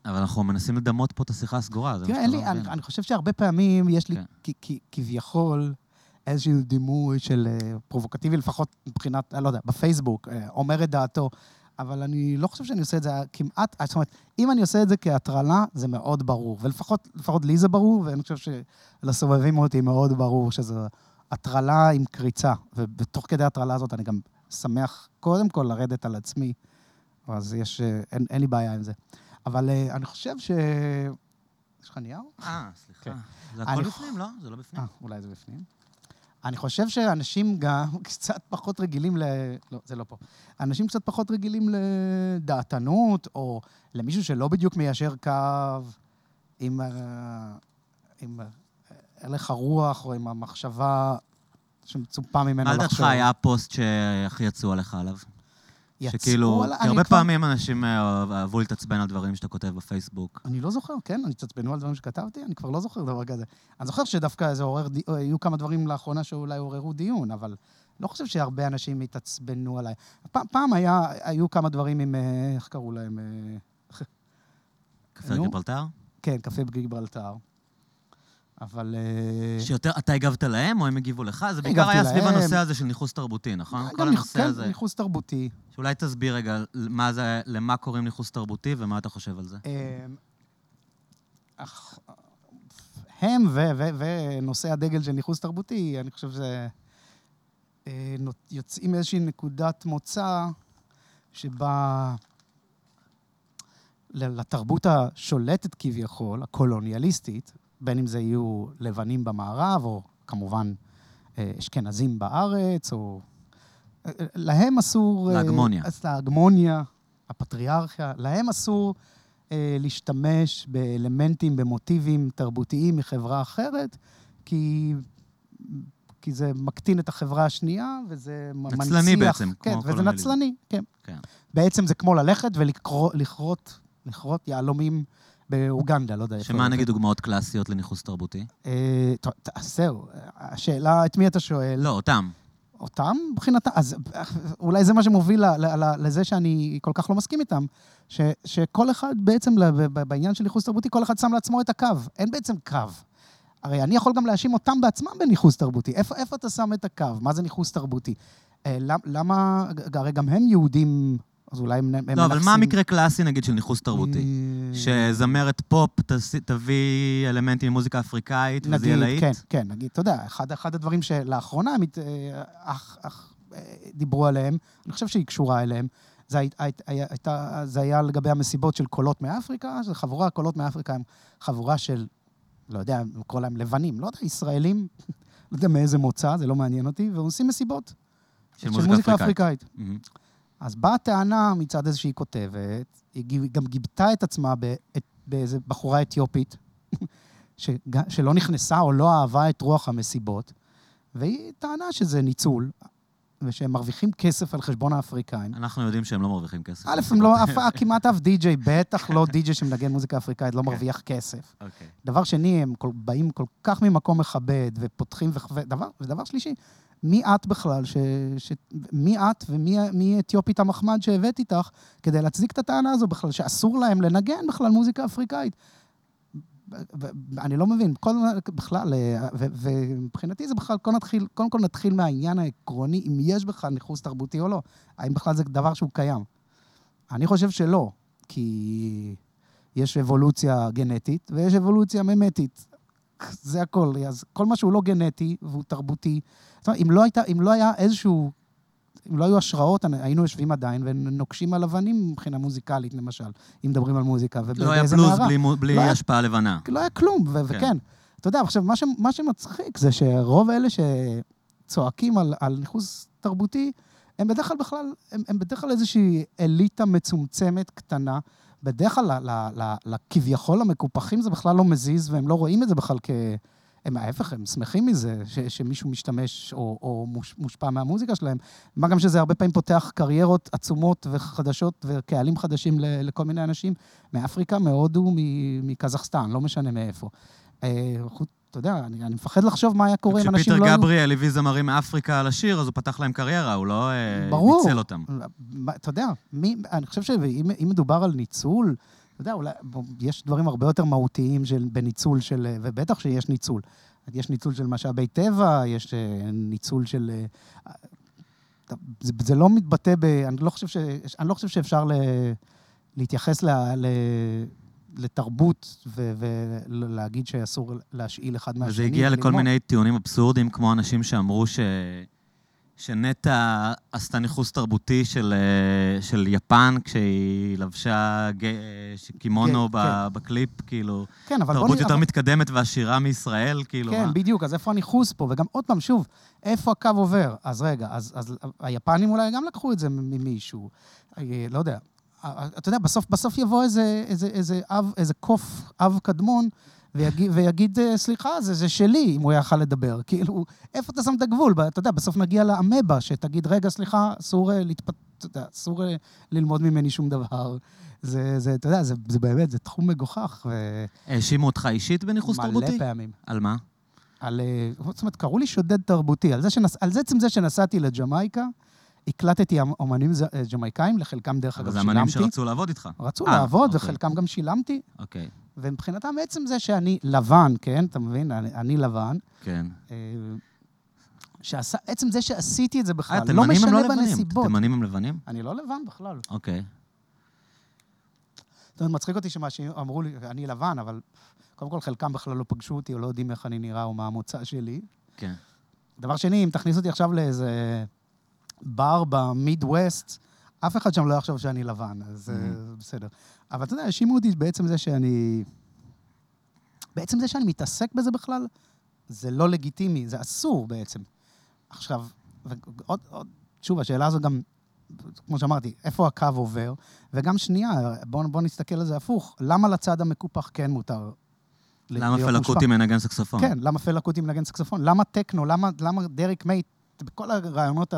אבל אנחנו מנסים לדמות פה את השיחה הסגורה, זה מה שאתה לא מבין. אני חושב שהרבה פעמים יש לי כן. כביכול איזשהו דימוי של אה, פרובוקטיבי, לפחות מבחינת, אני לא יודע, בפייסבוק, אה, אומר את דעתו, אבל אני לא חושב שאני עושה את זה כמעט, זאת אומרת, אם אני עושה את זה כהטרלה, זה מאוד ברור. ולפחות לפחות לי זה ברור, ואני חושב שלסובבים אותי מאוד ברור שזו הטרלה עם קריצה. ו- ותוך כדי ההטרלה הזאת אני גם שמח קודם כל לרדת על עצמי, אז יש, אין, אין לי בעיה עם זה. אבל אה, אני חושב ש... יש לך נייר? אה, סליחה. כן. זה אני הכל ח- בפנים, לא? זה לא בפנים. אה, אולי זה בפנים. אני חושב שאנשים גם קצת פחות רגילים ל... לא, זה לא פה. אנשים קצת פחות רגילים לדעתנות, או למישהו שלא בדיוק מיישר קו עם, עם הלך הרוח, או עם המחשבה שמצופה ממנו מה לחשוב. לדעתך היה הפוסט שהכי יצאו עליך עליו? שכאילו, אני הרבה כבר- פעמים אנשים אה, אהבו להתעצבן על דברים שאתה כותב בפייסבוק. אני לא זוכר, כן, אני התעצבנו על דברים שכתבתי, אני כבר לא זוכר דבר כזה. אני זוכר שדווקא זה עורר, די- היו כמה דברים לאחרונה שאולי עוררו דיון, אבל לא חושב שהרבה אנשים התעצבנו עליי. פעם, פעם היה, היו כמה דברים עם, אה, איך קראו להם? אה, [laughs] קפה. גיברלטר? כן, קפה בגיברלטר. אבל... אה, שיותר, אתה הגבת להם או הם הגיבו לך? זה בעיקר היה סביב. הנושא הזה של ניכוס תרבותי, נכון? כל הנושא כן, הזה. ניכוס תרבותי. שאולי תסביר רגע מה זה, למה קוראים ניכוס תרבותי ומה אתה חושב על זה. אך- הם ונושא הדגל של ניכוס תרבותי, אני חושב שזה... אה, יוצאים מאיזושהי נקודת מוצא שבה לתרבות השולטת כביכול, הקולוניאליסטית, בין אם זה יהיו לבנים במערב, או כמובן אה, אשכנזים בארץ, או... אה, להם אסור... אה, להגמוניה. אז להגמוניה, הפטריארכיה, להם אסור אה, להשתמש באלמנטים, במוטיבים תרבותיים מחברה אחרת, כי, כי זה מקטין את החברה השנייה, וזה מ- מנציח... נצלני בעצם, כן, כמו וזה. נצלני, כן. כן. בעצם זה כמו ללכת ולכרות לכרות יהלומים באוגנדה, לא יודע. שמה. נגיד דוגמאות קלאסיות לניכוס תרבותי? אה, טוב, אז זהו, השאלה, את מי אתה שואל? לא, אותם. אותם מבחינתם, אז אה, אולי זה מה שמוביל לזה שאני כל כך לא מסכים איתם, ש, שכל אחד בעצם, בעניין של ניכוס תרבותי, כל אחד שם לעצמו את הקו. אין בעצם קו. הרי אני יכול גם להאשים אותם בעצמם בניכוס תרבותי. איפה, איפה אתה שם את הקו? מה זה ניכוס תרבותי? אה, למ- למה, הרי גם הם יהודים, אז אולי הם, הם לא, אבל מה מנכסים- המקרה קלאסי נגיד של ניכוס תרבותי? שזמרת פופ תביא אלמנטים ממוזיקה אפריקאית וזה יהיה להיט? כן, כן, נגיד, אתה יודע, אחד, אחד הדברים שלאחרונה אה, אה, דיברו עליהם, אני חושב שהיא קשורה אליהם, זה, הייתה, זה היה לגבי המסיבות של קולות מאפריקה, זה חבורה, קולות מאפריקה הם חבורה של, לא יודע, לקרוא להם לבנים, לא יודע, ישראלים, [laughs] לא יודע מאיזה מוצא, זה לא מעניין אותי, ועושים מסיבות. של מוזיקה אפריקאית. מהמם. אז באה טענה מצד איזושהי כותבת, היא גם גיבתה את עצמה באיזה בחורה אתיופית, [laughs] שלא נכנסה או לא אהבה את רוח המסיבות, והיא טענה שזה ניצול, ושהם מרוויחים כסף על חשבון האפריקאים. אנחנו יודעים שהם לא מרוויחים כסף. א', הם לא, אף, כמעט אף די-ג'יי, בטח לא די-ג'יי שמנגן מוזיקה אפריקאית, לא מרוויח כסף. אוקיי. דבר שני, הם כל, באים כל כך ממקום מכבד ופותחים, ודבר, ודבר שלישי, מי את בכלל, ש, ש, מי את ומי מי אתיופית המחמד שהבאת איתך כדי להצדיק את הטענה הזו בכלל, שאסור להם לנגן בכלל מוזיקה אפריקאית. אני לא מבין, כל, בכלל, אה, ומבחינתי זה בכלל, קודם, נתחיל, קודם כל נתחיל מהעניין העקרוני, אם יש בכלל ניכוס תרבותי או לא. האם בכלל זה דבר שהוא קיים. אני חושב שלא, כי יש אבולוציה גנטית ויש אבולוציה ממטית. זה הכל. אז כל מה שהוא לא גנטי והוא תרבותי, זאת אומרת, אם לא, הייתה, אם לא היה איזשהו, אם לא היו השראות, היינו יושבים עדיין ונוקשים על אבנים מבחינה מוזיקלית, למשל, אם מדברים על מוזיקה. לא היה בלוז מערה. בלי בלי לא היה- השפעה לבנה. לא היה כלום, ו- כן. וכן. אתה יודע, עכשיו, מה, ש- מה שמצחיק זה שרוב אלה שצועקים על, על ניכוס תרבותי, הם בדרך כלל בכלל, הם, הם בדרך כלל איזושהי אליטה מצומצמת, קטנה. בדרך כלל לכביכול המקופחים זה בכלל לא מזיז, והם לא רואים את זה בכלל כ... הם ההפך, הם שמחים מזה ש, שמישהו משתמש או, או מוש, מושפע מהמוזיקה שלהם. מה גם שזה הרבה פעמים פותח קריירות עצומות וחדשות וקהלים חדשים לכל מיני אנשים מאפריקה, מהודו, מקזחסטן, לא משנה מאיפה. אה, אתה יודע, אני, אני מפחד לחשוב מה היה קורה אם אנשים כשפיטר לא היו... גבריאל הביא זמרים מאפריקה לשיר, אז הוא פתח להם קריירה, הוא לא אה, ברור. ניצל אותם. מה- אתה יודע, מי, אני חושב שאם אם מדובר על ניצול, אתה יודע, אולי יש דברים הרבה יותר מהותיים של, בניצול של, ובטח שיש ניצול. יש ניצול של משאבי טבע, יש אה, ניצול של... אה, זה, זה לא מתבטא ב... אני לא חושב, ש, אני לא חושב שאפשר ל, להתייחס ל, ל, לתרבות ולהגיד שאסור להשאיל אחד מהשני. וזה הגיע לכל. מיני טיעונים אבסורדיים, כמו אנשים שאמרו ש... שנטע עשתה ניכוס תרבותי של, אה, של יפן כשהיא לבשה ג... קימונו כן, ב... בקליפ, כאילו, כן, אבל בוא תרבות נראה... יותר מתקדמת ועשירה מישראל, כאילו, כן, מה? בדיוק, אז איפה הניכוס פה? וגם עוד פעם, שוב, איפה הקו עובר? אז רגע, אז, אז היפנים אולי גם לקחו את זה ממישהו, אה, לא יודע. אתה יודע, בסוף, בסוף יבוא איזה, איזה, איזה אב, איזה קוף, אב קדמון, ויגיד, ויגיד אה, סליחה, זה, זה שלי, אם הוא יכל לדבר. כאילו, איפה אתה שם את הגבול? אתה יודע, בסוף נגיע לאמבה, שתגיד, רגע, סליחה, אסור אה, להתפת... אסור אה, ללמוד ממני שום דבר. זה, זה, אתה יודע, זה, זה באמת, זה תחום מגוחך. ו... האשימו אותך אישית בניכוס תרבותי? מלא פעמים. על מה? על... זאת אומרת, קראו לי שודד תרבותי. על זה, שנס... על זה עצם זה שנסעתי לג'מייקה, הקלטתי אומנים אה, ג'מייקאים, לחלקם, דרך אבל אגב, זה אמנים שילמתי. שרצו לעבוד איתך. רצו אה, לעבוד, אוקיי. וחלקם גם שילמתי, אוקיי, ומבחינתם עצם זה שאני לבן, כן, אתה מבין? אני, אני לבן. כן. אה, שעשה, עצם זה שעשיתי את זה בכלל, לא משנה לא. בנסיבות. תימנים הם לבנים? אני לא לבן בכלל. אוקיי. זאת אומרת, מצחיק אותי שמה שאמרו לי, אני לבן, אבל קודם כל חלקם בכלל לא פגשו אותי, או לא יודעים איך אני נראה, או מה המוצא שלי. כן. דבר שני, אם תכניס אותי עכשיו לאיזה בר במיד-ווסט, אף אחד שם לא יחשוב שאני לבן, אז זה Mhm. בסדר. אבל אתה יודע, האשימו אותי בעצם זה שאני... בעצם זה שאני מתעסק בזה בכלל, זה לא לגיטימי, זה אסור בעצם. עכשיו, ועוד, עוד, שוב, השאלה הזו גם, כמו שאמרתי, איפה הקו עובר? וגם שנייה, בואו בוא נסתכל על זה הפוך, למה לצד המקופח כן מותר למה להיות פלה מושפע? קוטי מנגן סקסופון? כן, למה פלה קוטי מנגן סקסופון? למה טכנו? למה, למה דריק מייט, בכל הרעיונות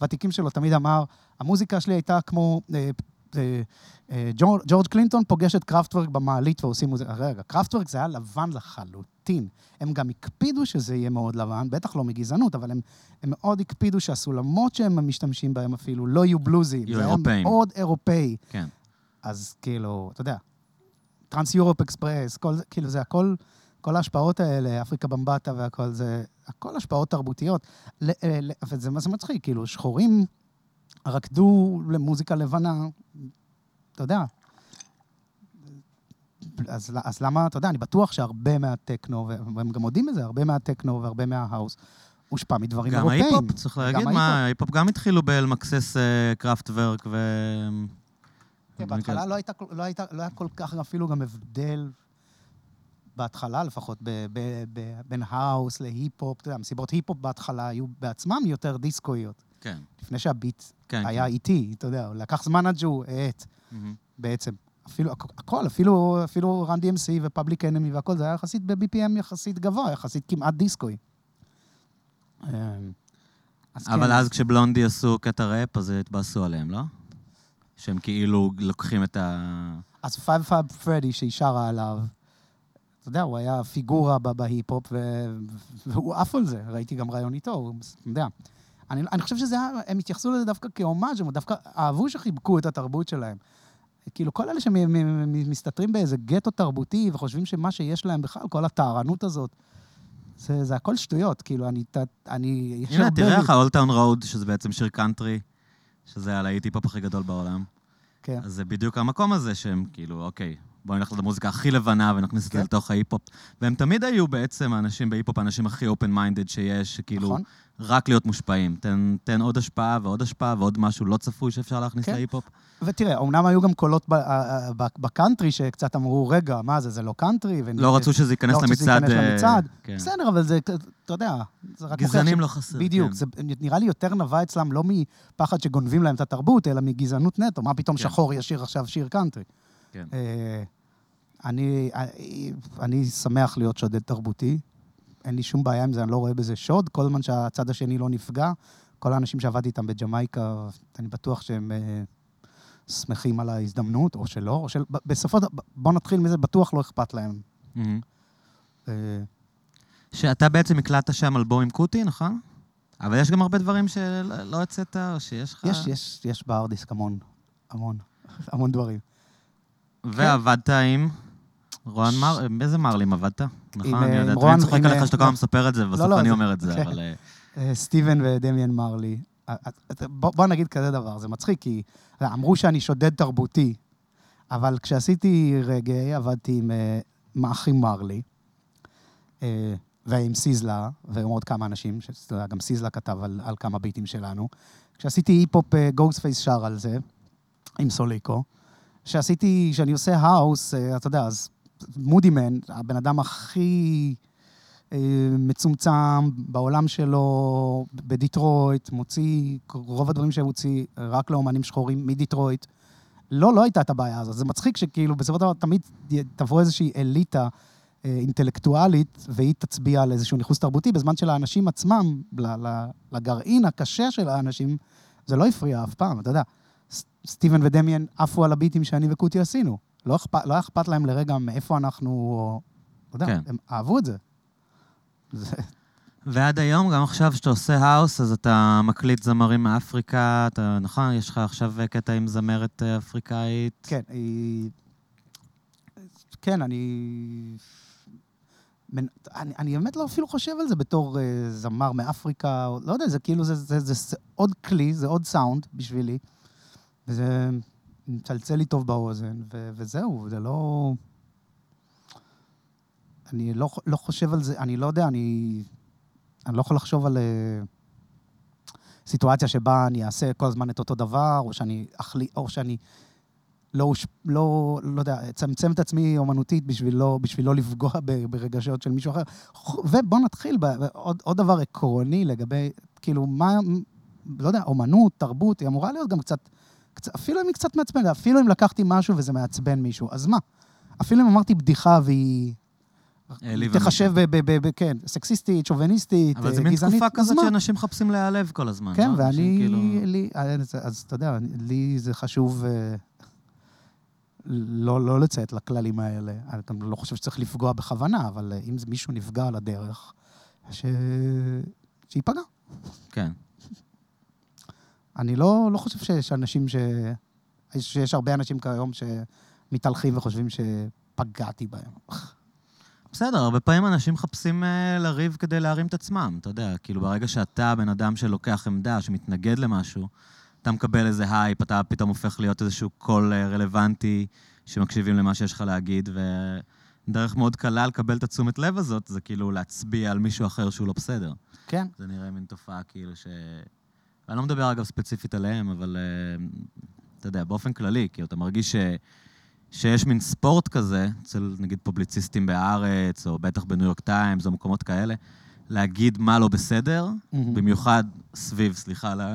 הוותיקים שלו תמיד אמר, המוזיקה שלי הייתה כמו... אה, אה, אה, ג'ורג', קלינטון פוגש את קראפטוורק במעלית ועושים מוזיקה. רגע, קראפטוורק זה היה לבן לחלוטין. הם גם הקפידו שזה יהיה מאוד לבן, בטח לא מגזענות, אבל הם, הם מאוד הקפידו שהסולמות שהם משתמשים בהם אפילו לא יהיו בלוזיים. יהיו זה אירופאים. היה מאוד אירופאי. כן. אז כאילו, אתה יודע, Trans Europe Express, כל זה, כאילו זה הכל, כל ההשפעות האלה, אפריקה במבטה והכל, זה הכל השפעות תרבותיות. ל- אה, וזה מה זה מצחיק, כאילו, שחורים רקדו למוזיקה לבנה, אתה יודע. אז, אז למה, אתה יודע, אני בטוח שהרבה מהטכנו, והם גם מודים בזה, הרבה מהטכנו והרבה מההאוס, הושפע מדברים גם אירופאים. ההיפ-הופ, צריך גם להגיד. מה, ההיפ-הופ גם התחילו בלרמקס אה, קראפטוורק ו... כן, בהתחלה לא, הייתה, לא, הייתה, לא היה כל כך אפילו גם הבדל, בהתחלה לפחות, בין האוס להיפ-הופ, אתה יודע, מסיבות היפ-הופ בהתחלה היו בעצמם יותר דיסקואיות, כן, לפני שהביט כן. היה איטי, אתה יודע, לקח זמן עד שהוא האט, מהמם. בעצם. אפילו, הכ- הכל, אפילו, אפילו Run DMC ו Public Enemy והכל, זה היה יחסית ב-BPM יחסית גבוה, יחסית כמעט דיסקוי. אמ, אז אבל כן, אז כשבלונדי עשו קטע ראפ, אז התבאסו עליהם, לא? שהם כאילו לוקחים את ה... אז Fab Five Freddy, שהיא שרה עליו, יודע, הוא היה פיגורה בהיפ-הופ. והוא עף על זה, ראיתי גם ריאיון איתו, אתה יודע. אני, אני חושב שזה היה, הם התייחסו לזה דווקא כהומאז', הם דווקא אהבו שחיבקו את התרבות שלהם. כאילו, כל אלה שמסתתרים באיזה גטו תרבותי וחושבים שמה שיש להם בכלל, כל הטהרנות הזאת, זה, זה הכל שטויות, כאילו, אני... ת- אני הנה, תראה לך, Old Town Road, שזה בעצם שיר קאנטרי, שזה הלהיט היפ-הופ הכי גדול בעולם. כן. אז זה בדיוק המקום הזה שהם כאילו, אוקיי, בואו נלך למוזיקה הכי לבנה ונכניס את זה כן. לתוך ההיפ-הופ. והם תמיד היו בעצם האנשים בהיפ-הופ, האנשים הכי open minded שיש, שכאילו, נכון. רק להיות מושפעים. תן, תן עוד השפעה ועוד השפעה ועוד משהו לא צפוי שאפשר להכניס כן. להיפ-הופ. ותראה, אמנם היו גם קולות בקאנטרי שקצת אמרו, רגע, מה זה, זה לא קאנטרי? לא רצו שזה ייכנס לא למצעד... אה, למצעד. כן. בסדר, אבל זה, אתה יודע, זה רק גזענים לא חסר. בדיוק, כן. זה נראה לי יותר נבע אצלם לא מפחד שגונבים להם את התרבות, אלא מגזענות נטו. מה פתאום כן. שחור ישיר עכשיו שיר קאנטרי? כן. אה, אני, אני, אני שמח להיות שודד תרבותי. אין לי שום בעיה עם זה, אני לא רואה בזה שוד. כל זמן שהצד השני לא נפגע, כל האנשים שעבדתי איתם בג'מייקה, אני בטוח שהם אה, שמחים על ההזדמנות, או שלא, או של... בסופו של דבר, בואו נתחיל מזה, בטוח לא אכפת להם. מהמם. אה, שאתה בעצם הקלטת שם אלבום עם קוטי, נכון? אבל יש גם הרבה דברים שלא הוצאת, או שיש לך... יש, יש, יש בארדיסק המון, המון, המון דברים. ועבדת עם רוען מר... באיזה מרלים עבדת? נכון, אני אה, עם יודע. רוען- אני צוחק עליך אה, שאתה כל הזמן מספר את זה, ובסוף לא, אני אומר את זה, כן. אבל... אה, סטיבן ודמיאן מרלי. בוא, נגיד כזה דבר, זה מצחיק, כי אמרו שאני שודד תרבותי, אבל כשעשיתי רגעי, עבדתי עם האחים מרלי, ועם סיזלה, ועם עוד כמה אנשים, גם סיזלה כתב על, על כמה ביטים שלנו. כשעשיתי היפ-הופ, גוגס פייס שר על זה, עם סוליקו. כשעשיתי, כשאני עושה האוס, אה, אתה יודע, אז Moodymann, הבן אדם הכי אה, מצומצם בעולם שלו, בדיטרויט, מוציא, רוב הדברים שהוא הוציא רק לאמנים שחורים מדיטרויט. לא, לא הייתה את הבעיה הזאת. זה מצחיק שכאילו בסופו של דבר תמיד תבוא איזושהי אליטה אה, אינטלקטואלית, והיא תצביע על איזשהו ניכוס תרבותי, בזמן שלאנשים עצמם, לגרעין הקשה של האנשים, זה לא הפריע אף פעם, אתה יודע. סטיבן ודמיאן עפו על הביטים שאני וקוטי עשינו. לא אכפת, לא היה אכפת להם לרגע מאיפה אנחנו, או... אתה יודע, כן. הם אהבו את זה. זה ועד היום, גם עכשיו שאתה עושה האוס, אז אתה מקליט זמרים מאפריקה, אתה, נכון? יש לך עכשיו קטע עם זמרת אה, אפריקאית. כן, היא... כן, אני... מנ- אני, אני באמת לא אפילו חושב על זה בתור uh, זמר מאפריקה, או, לא יודע, זה כאילו, זה, זה, זה, זה עוד כלי, זה עוד סאונד בשבילי, וזה מצלצל לי טוב באוזן, ו, וזהו, זה לא... אני לא, לא חושב על זה, אני לא יודע, אני, אני לא יכול לחשוב על uh, סיטואציה שבה אני אעשה כל הזמן את אותו דבר, או שאני, אחלי, או שאני לא, לא, לא יודע, אצמצם את עצמי אומנותית בשביל לא, בשביל לא לפגוע ברגשות של מישהו אחר. ובואו נתחיל בעוד עוד דבר עקרוני לגבי, כאילו, מה, לא יודע, אומנות, תרבות, היא אמורה להיות גם קצת אפילו אם היא קצת מעצבנת, אפילו אם לקחתי משהו וזה מעצבן מישהו, אז מה? אפילו אם אמרתי בדיחה והיא... העליבה תחשב, ב- ב- ב- ב- כן, סקסיסטית, שוביניסטית, אבל זה אה, מין גזענית, תקופה כזאת? שאנשים מחפשים להיעלב כל הזמן. כן, לא? ואני, כאילו- לי, אז, אז אתה יודע, לי זה חשוב אה, לא, לא לציית לכללים האלה. אני גם לא חושב שצריך לפגוע בכוונה, אבל אה, אם מישהו נפגע על הדרך, ש... שייפגע. כן. אני לא, לא חושב שיש אנשים ש... שיש הרבה אנשים כיום שמתהלכים וחושבים שפגעתי בהם. בסדר, הרבה פעמים אנשים מחפשים אה, לריב כדי להרים את עצמם, אתה יודע, כאילו ברגע שאתה בן אדם שלוקח עמדה, שמתנגד למשהו, אתה מקבל איזה הייפ, אתה פתאום הופך להיות איזשהו קול אה, רלוונטי שמקשיבים למה שיש לך להגיד, ודרך מאוד קלה לקבל את התשומת לב הזאת, זה כאילו להצביע על מישהו אחר שהוא לא בסדר. כן, זה נראה מין תופעה כאילו ש... אני לא מדבר אגב ספציפית עליהם, אבל אה, אתה יודע, באופן כללי, כאילו, אתה מרגיש ש... שיש מין ספורט כזה, אצל נגיד פובליציסטים בהארץ, או בטח בניו יורק טיימס, או מקומות כאלה, להגיד מה לא בסדר, מהמם. במיוחד סביב, סליחה על, ה...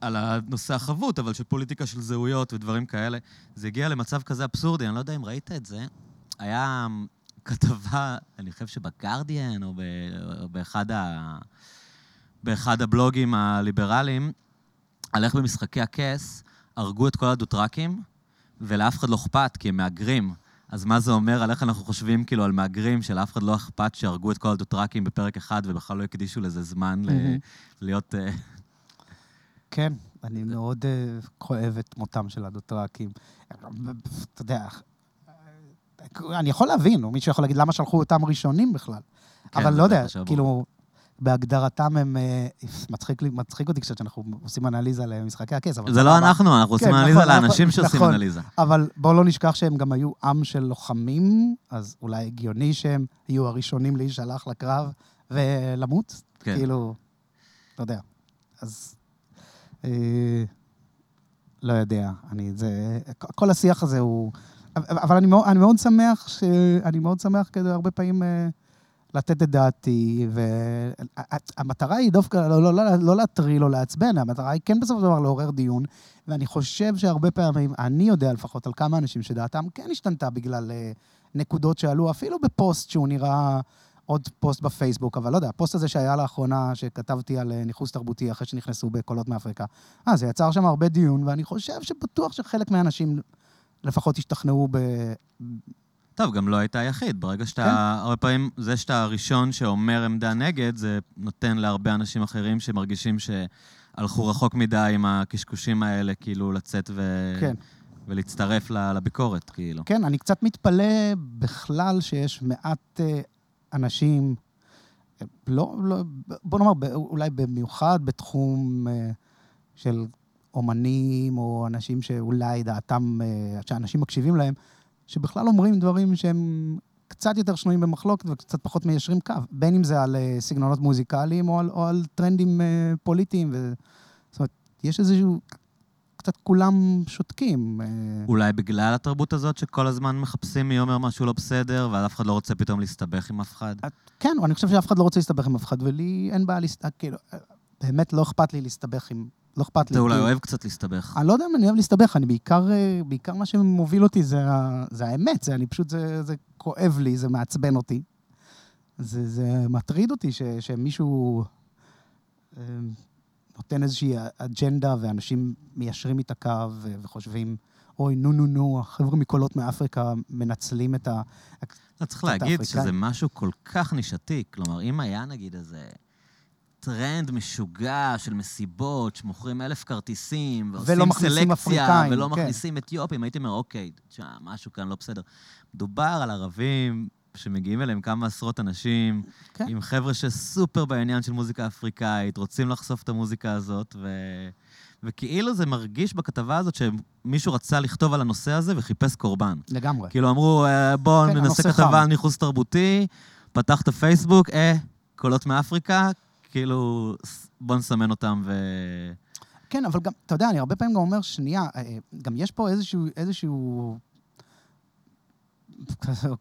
על הנושא החבוט, אבל של פוליטיקה של זהויות ודברים כאלה. זה הגיע למצב כזה אבסורדי, אני לא יודע אם ראית את זה. היה כתבה, אני חושב שבגרדיאן, או, ב... או באחד, ה... באחד הבלוגים הליברליים, על איך במשחקי הכס הרגו את כל הדוטראקים, ולאף אחד לא אכפת, כי הם מהגרים. אז מה זה אומר על איך אנחנו חושבים כאילו על מהגרים, שלאף אחד לא אכפת שהרגו את כל הדוטראקים בפרק אחד, ובכלל לא הקדישו לזה זמן ל... מהמם. להיות... אה, כן, אני מאוד אה, כואב את מותם של הדוטראקים. אתה יודע, אני יכול להבין, או מישהו יכול להגיד למה שלחו אותם ראשונים בכלל. כן, אבל לא יודע. כאילו, בהגדרתם הם... אה, מצחיק, מצחיק אותי קצת שאנחנו עושים אנליזה למשחקי הכס, אבל... זה לא. אנחנו, אנחנו עושים כן, אנליזה נכון, לאנשים נכון, שעושים נכון. אנליזה. אבל בואו לא נשכח שהם גם היו עם של לוחמים, אז אולי הגיוני שהם יהיו הראשונים להישלח לקרב ולמות. כן. כאילו, אתה יודע. אז... אה, לא יודע, אני... זה... כל השיח הזה הוא... אבל אני מאוד, אני מאוד שמח ש... אני מאוד שמח כדי הרבה פעמים אה, לתת את דעתי, והמטרה היא דווקא לא, לא, לא, לא להטריל או לעצבן, המטרה היא כן בסופו של דבר לעורר דיון, ואני חושב שהרבה פעמים, אני יודע לפחות על כמה אנשים שדעתם כן השתנתה בגלל אה, נקודות שעלו, אפילו בפוסט שהוא נראה עוד פוסט בפייסבוק, אבל לא יודע, הפוסט הזה שהיה לאחרונה, שכתבתי על אה, ניכוס תרבותי אחרי שנכנסו בקולות מאפריקה, אה, זה יצר שם הרבה דיון, ואני חושב שבטוח שחלק מהאנשים לפחות השתכנעו ב... טוב, גם לא היית היחיד. ברגע שאתה... כן. הרבה פעמים, זה שאתה הראשון שאומר עמדה נגד, זה נותן להרבה אנשים אחרים שמרגישים שהלכו רחוק מדי עם הקשקושים האלה, כאילו לצאת ו... כן. ולהצטרף לביקורת, כאילו. כן, אני קצת מתפלא בכלל שיש מעט אה, אנשים, אה, לא, לא, בוא נאמר, אולי במיוחד בתחום אה, של אומנים, או אנשים שאולי דעתם, שאנשים מקשיבים להם, שבכלל אומרים דברים שהם קצת יותר שנויים במחלוקת וקצת פחות מיישרים קו, בין אם זה על אה, סגנונות מוזיקליים או על, או על טרנדים אה, פוליטיים. ו... זאת אומרת, יש איזשהו... קצת כולם שותקים. אה, אולי בגלל התרבות הזאת שכל הזמן מחפשים מי אומר משהו לא בסדר, ואז אף אחד לא רוצה פתאום להסתבך עם אף אחד. כן, אני חושב שאף אחד לא רוצה להסתבך עם אף אחד, ולי אין בעיה להסתבך, כאילו, באמת לא אכפת לי להסתבך עם... לא אכפת לי. אתה אולי אוהב קצת להסתבך. אני לא יודע אם אני אוהב להסתבך, אני בעיקר, אה, בעיקר מה שמוביל אותי זה, זה האמת, זה אני פשוט, זה, זה כואב לי, זה מעצבן אותי. זה, זה מטריד אותי ש, שמישהו אה, נותן איזושהי אג'נדה ואנשים מיישרים איתה קו ו- וחושבים, אוי, נו, נו, נו, החבר'ה מקולות מאפריקה מנצלים את ה... אתה צריך קצת להגיד אפריקאי. שזה משהו כל כך נישתי. כלומר, אם היה נגיד איזה טרנד משוגע של מסיבות שמוכרים אלף כרטיסים, ועושים סלקציה, ולא כן. מכניסים אתיופים, הייתי אומר, אוקיי, תשמע, משהו כאן לא בסדר. מדובר על ערבים שמגיעים אליהם כמה עשרות אנשים, כן. עם חבר'ה שסופר בעניין של מוזיקה אפריקאית, רוצים לחשוף את המוזיקה הזאת, ו... וכאילו זה מרגיש בכתבה הזאת שמישהו רצה לכתוב על הנושא הזה וחיפש קורבן. לגמרי. כאילו אמרו, אה, בואו כן, ננסה כתבה חם. על ניחוס תרבותי, פתח את הפייסבוק, אה, קולות מאפריקה, כאילו, בואו נסמן אותם ו... כן, אבל גם, אתה יודע, אני הרבה פעמים גם אומר, שנייה, אה, גם יש פה איזשהו, איזשהו...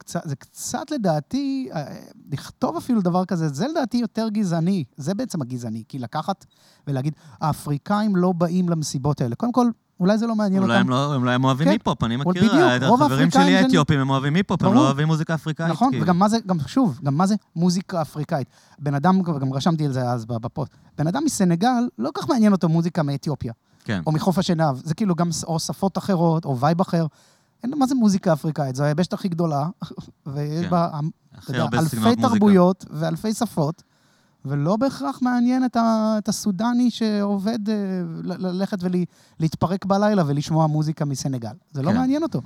[laughs] זה קצת לדעתי, אה, לכתוב אפילו דבר כזה, זה לדעתי יותר גזעני. זה בעצם הגזעני. כי לקחת ולהגיד, האפריקאים לא באים למסיבות האלה. קודם כל, אולי זה לא מעניין אולי אותם. הם לא, הם לא הם אוהבים כן, היפ-הופ, אני מכיר, בדיוק, רוב החברים שלי האתיופים, הם אוהבים היפ-הופ, הם. לא אוהבים מוזיקה אפריקאית, נכון, כאילו. וגם מה זה, גם שוב, גם מה זה מוזיקה אפריקאית. בן אדם, וגם רשמתי על זה אז בפוסט, בן אדם מסנגל, לא כך מעניין אותו מוזיקה מאתיופיה. כן, או מחוף השנהב. זה כאילו גם או שפות אחרות, או וייב אחר. אין, מה זה מוזיקה אפריקאית? זו היבשת הכי גדולה, [laughs] ויש כן. בה אתה יודע, אלפי. תרבויות ואלפי שפות, ולא בהכרח מעניין את, ה, את הסודני שעובד אה, ללכת ולהתפרק בלילה ולשמוע מוזיקה מסנגל. זה לא כן. מעניין אותו.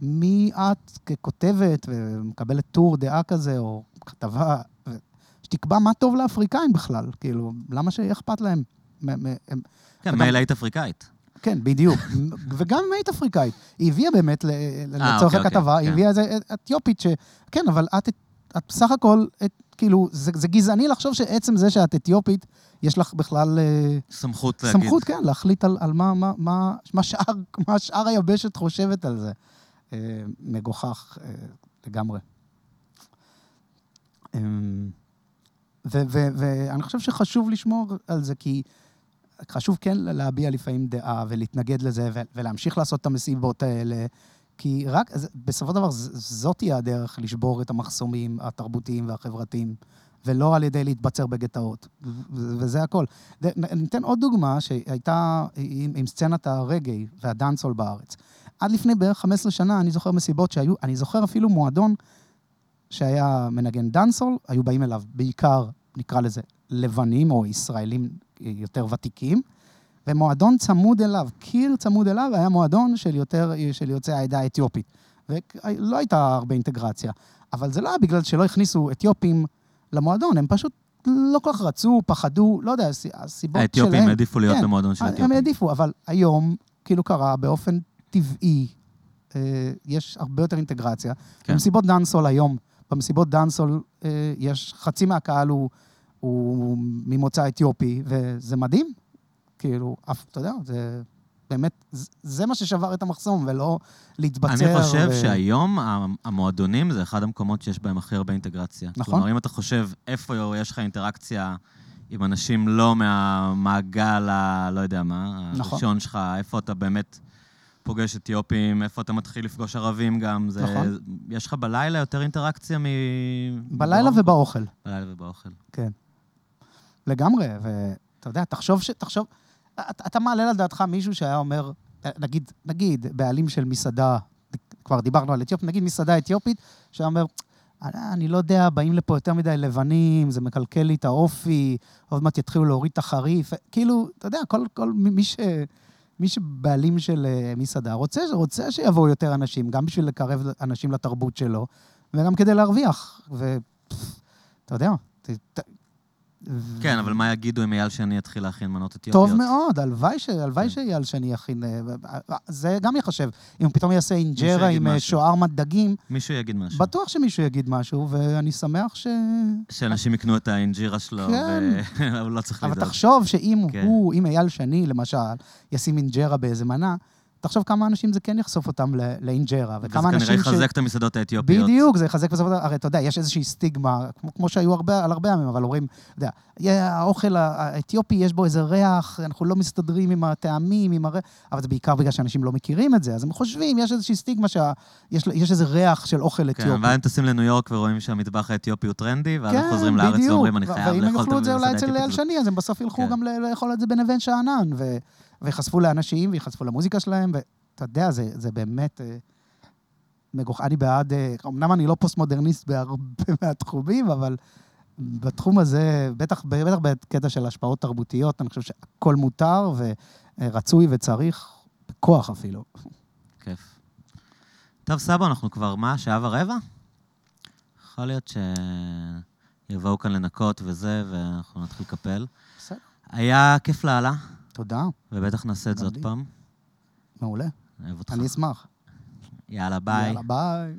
מי את ככותבת ומקבלת טור דעה כזה, או כתבה, שתקבע מה טוב לאפריקאים בכלל, כאילו, למה שיהיה אכפת להם? כן, מייל היית אפריקאית. כן, בדיוק. [laughs] וגם אם היית אפריקאית. היא הביאה באמת, ל- לצורך אוקיי, הכתבה, אוקיי, היא כן. הביאה איזה אתיופית ש... כן, אבל את, את בסך הכל, כאילו, זה, זה גזעני לחשוב שעצם זה שאת אתיופית, יש לך בכלל אה, סמכות להגיד. סמכות, כן, להחליט על, על מה, מה, מה, מה, שאר, [laughs] מה שאר היבשת חושבת על זה. אה, מגוחך אה, לגמרי. ו- ואני חושב שחשוב לשמור על זה, כי חשוב כן להביע לפעמים דעה ולהתנגד לזה ולהמשיך לעשות את המסיבות האלה, כי רק, בסופו של דבר, זאת תהיה הדרך לשבור את המחסומים התרבותיים והחברתיים, ולא על ידי להתבצר בגטאות, וזה הכל. ניתן עוד דוגמה שהייתה עם, עם סצנת הרגעי והדאנסול בארץ. עד לפני בערך 15 שנה, אני זוכר מסיבות שהיו, אני זוכר אפילו מועדון שהיה מנגן דאנסול, היו באים אליו בעיקר, נקרא לזה, לבנים או ישראלים יותר ותיקים, ומועדון צמוד אליו, קיר צמוד אליו, היה מועדון של יותר, של יוצאי העדה האתיופית. ולא הייתה הרבה אינטגרציה. אבל זה לא היה בגלל שלא הכניסו אתיופים למועדון, הם פשוט לא כל כך רצו, פחדו, לא יודע, הס- הסיבות שלהם. האתיופים העדיפו להיות כן, במועדון של הם אתיופים. העדיפו, אבל היום, כאילו קרה באופן טבעי, אה, יש הרבה יותר אינטגרציה. כן. במסיבות דאנסול היום, במסיבות דאנסול אה, יש, חצי מהקהל הוא, הוא ממוצא אתיופי, וזה מדהים. כאילו, אף, אתה יודע, זה באמת, זה, זה מה ששבר את המחסום, ולא להתבצר. אני חושב ו- שהיום המועדונים זה אחד המקומות שיש בהם הכי הרבה אינטגרציה. נכון. כלומר, אם אתה חושב איפה יש לך אינטראקציה עם אנשים לא מהמעגל ה... לא יודע מה, נכון. הראשון שלך, איפה אתה באמת פוגש אתיופים, איפה אתה מתחיל לפגוש ערבים גם, זה... נכון. יש לך בלילה יותר אינטראקציה מ... בלילה ברוב- ובאוכל. בלילה ובאוכל. כן. לגמרי, ואתה יודע, תחשוב ש... תחשוב... אתה, מעלה על דעתך מישהו שהיה אומר, נגיד, נגיד, בעלים של מסעדה, כבר דיברנו על אתיופיה, נגיד מסעדה אתיופית, שאומר, "אה, אני לא יודע, באים לפה יותר מדי לבנים, זה מקלקל לי את האופי, עוד מעט יתחילו להוריד את החריף. כאילו, אתה יודע, כל, כל מי מי ש... מי שבעלים של אה, מסעדה רוצה, רוצה שיבואו יותר אנשים, גם בשביל לקרב אנשים לתרבות שלו, וגם כדי להרוויח. ואתה יודע, ת, ת, כן, אבל מה יגידו אם אייל שני יתחיל להכין מנות אתיופיות? טוב מאוד, הלוואי ש- הלוואי כן. שאייל שני יכין... אה, זה גם ייחשב. אם הוא פתאום יעשה אינג'רה עם אה, משהו. שווארמת דגים, מישהו יגיד משהו. בטוח שמישהו יגיד משהו, ואני שמח ש... שאנשים יקנו את האינג'ירה שלו, כן. והוא [laughs] לא צריך אבל לדאוג. תחשוב שאם כן. הוא, אם אייל שני, למשל, ישים אינג'רה באיזה מנה, תחשוב כמה אנשים זה כן יחשוף אותם לאינג'רה, וכמה כנראה אנשים יחזק את המסעדות האתיופיות. בדיוק, זה יחזק בסופו של דבר, הרי אתה יודע, יש איזושהי סטיגמה, כמו, כמו שהיו הרבה, על הרבה ימים, אבל אומרים, אתה יודע, "יה, האוכל האתיופי, יש בו איזה ריח, אנחנו לא מסתדרים עם הטעמים, עם הריח, אבל זה בעיקר בגלל שאנשים לא מכירים את זה, אז הם חושבים, יש איזושהי סטיגמה שיש יש איזה ריח של אוכל כן, אתיופי. ואז הם טסים לניו יורק ורואים שהמטבח האתיופי הוא טרנדי, ואז הם כן, חוזרים לארץ בדיוק. ואומרים, אני חייב ואם הם לאכול את יאכלו את זה אולי המסעדה אצל אייל האתיופית. שני, אז הם בסוף ילכו כן. גם לאכול את זה בנווה שאנן, ו- ויחשפו לאנשים, ויחשפו למוזיקה שלהם, ואתה יודע, זה, זה באמת אה, מגוח... אני בעד, אה, אמנם אני לא פוסט-מודרניסט בהרבה [laughs] מהתחומים, אבל בתחום הזה, בטח, בטח בקטע של השפעות תרבותיות, אני חושב שהכל מותר ורצוי וצריך, בכוח אפילו. כיף. טוב, סאבו, אנחנו כבר, מה, שעה ורבע? יכול להיות שיבואו כאן לנקות וזה, ואנחנו נתחיל לקפל. בסדר. היה כיף לאללה, תודה, ובטח נעשה את זה עוד. פעם. מעולה. אוהב אותך. אני אשמח. יאללה, ביי. יאללה, ביי.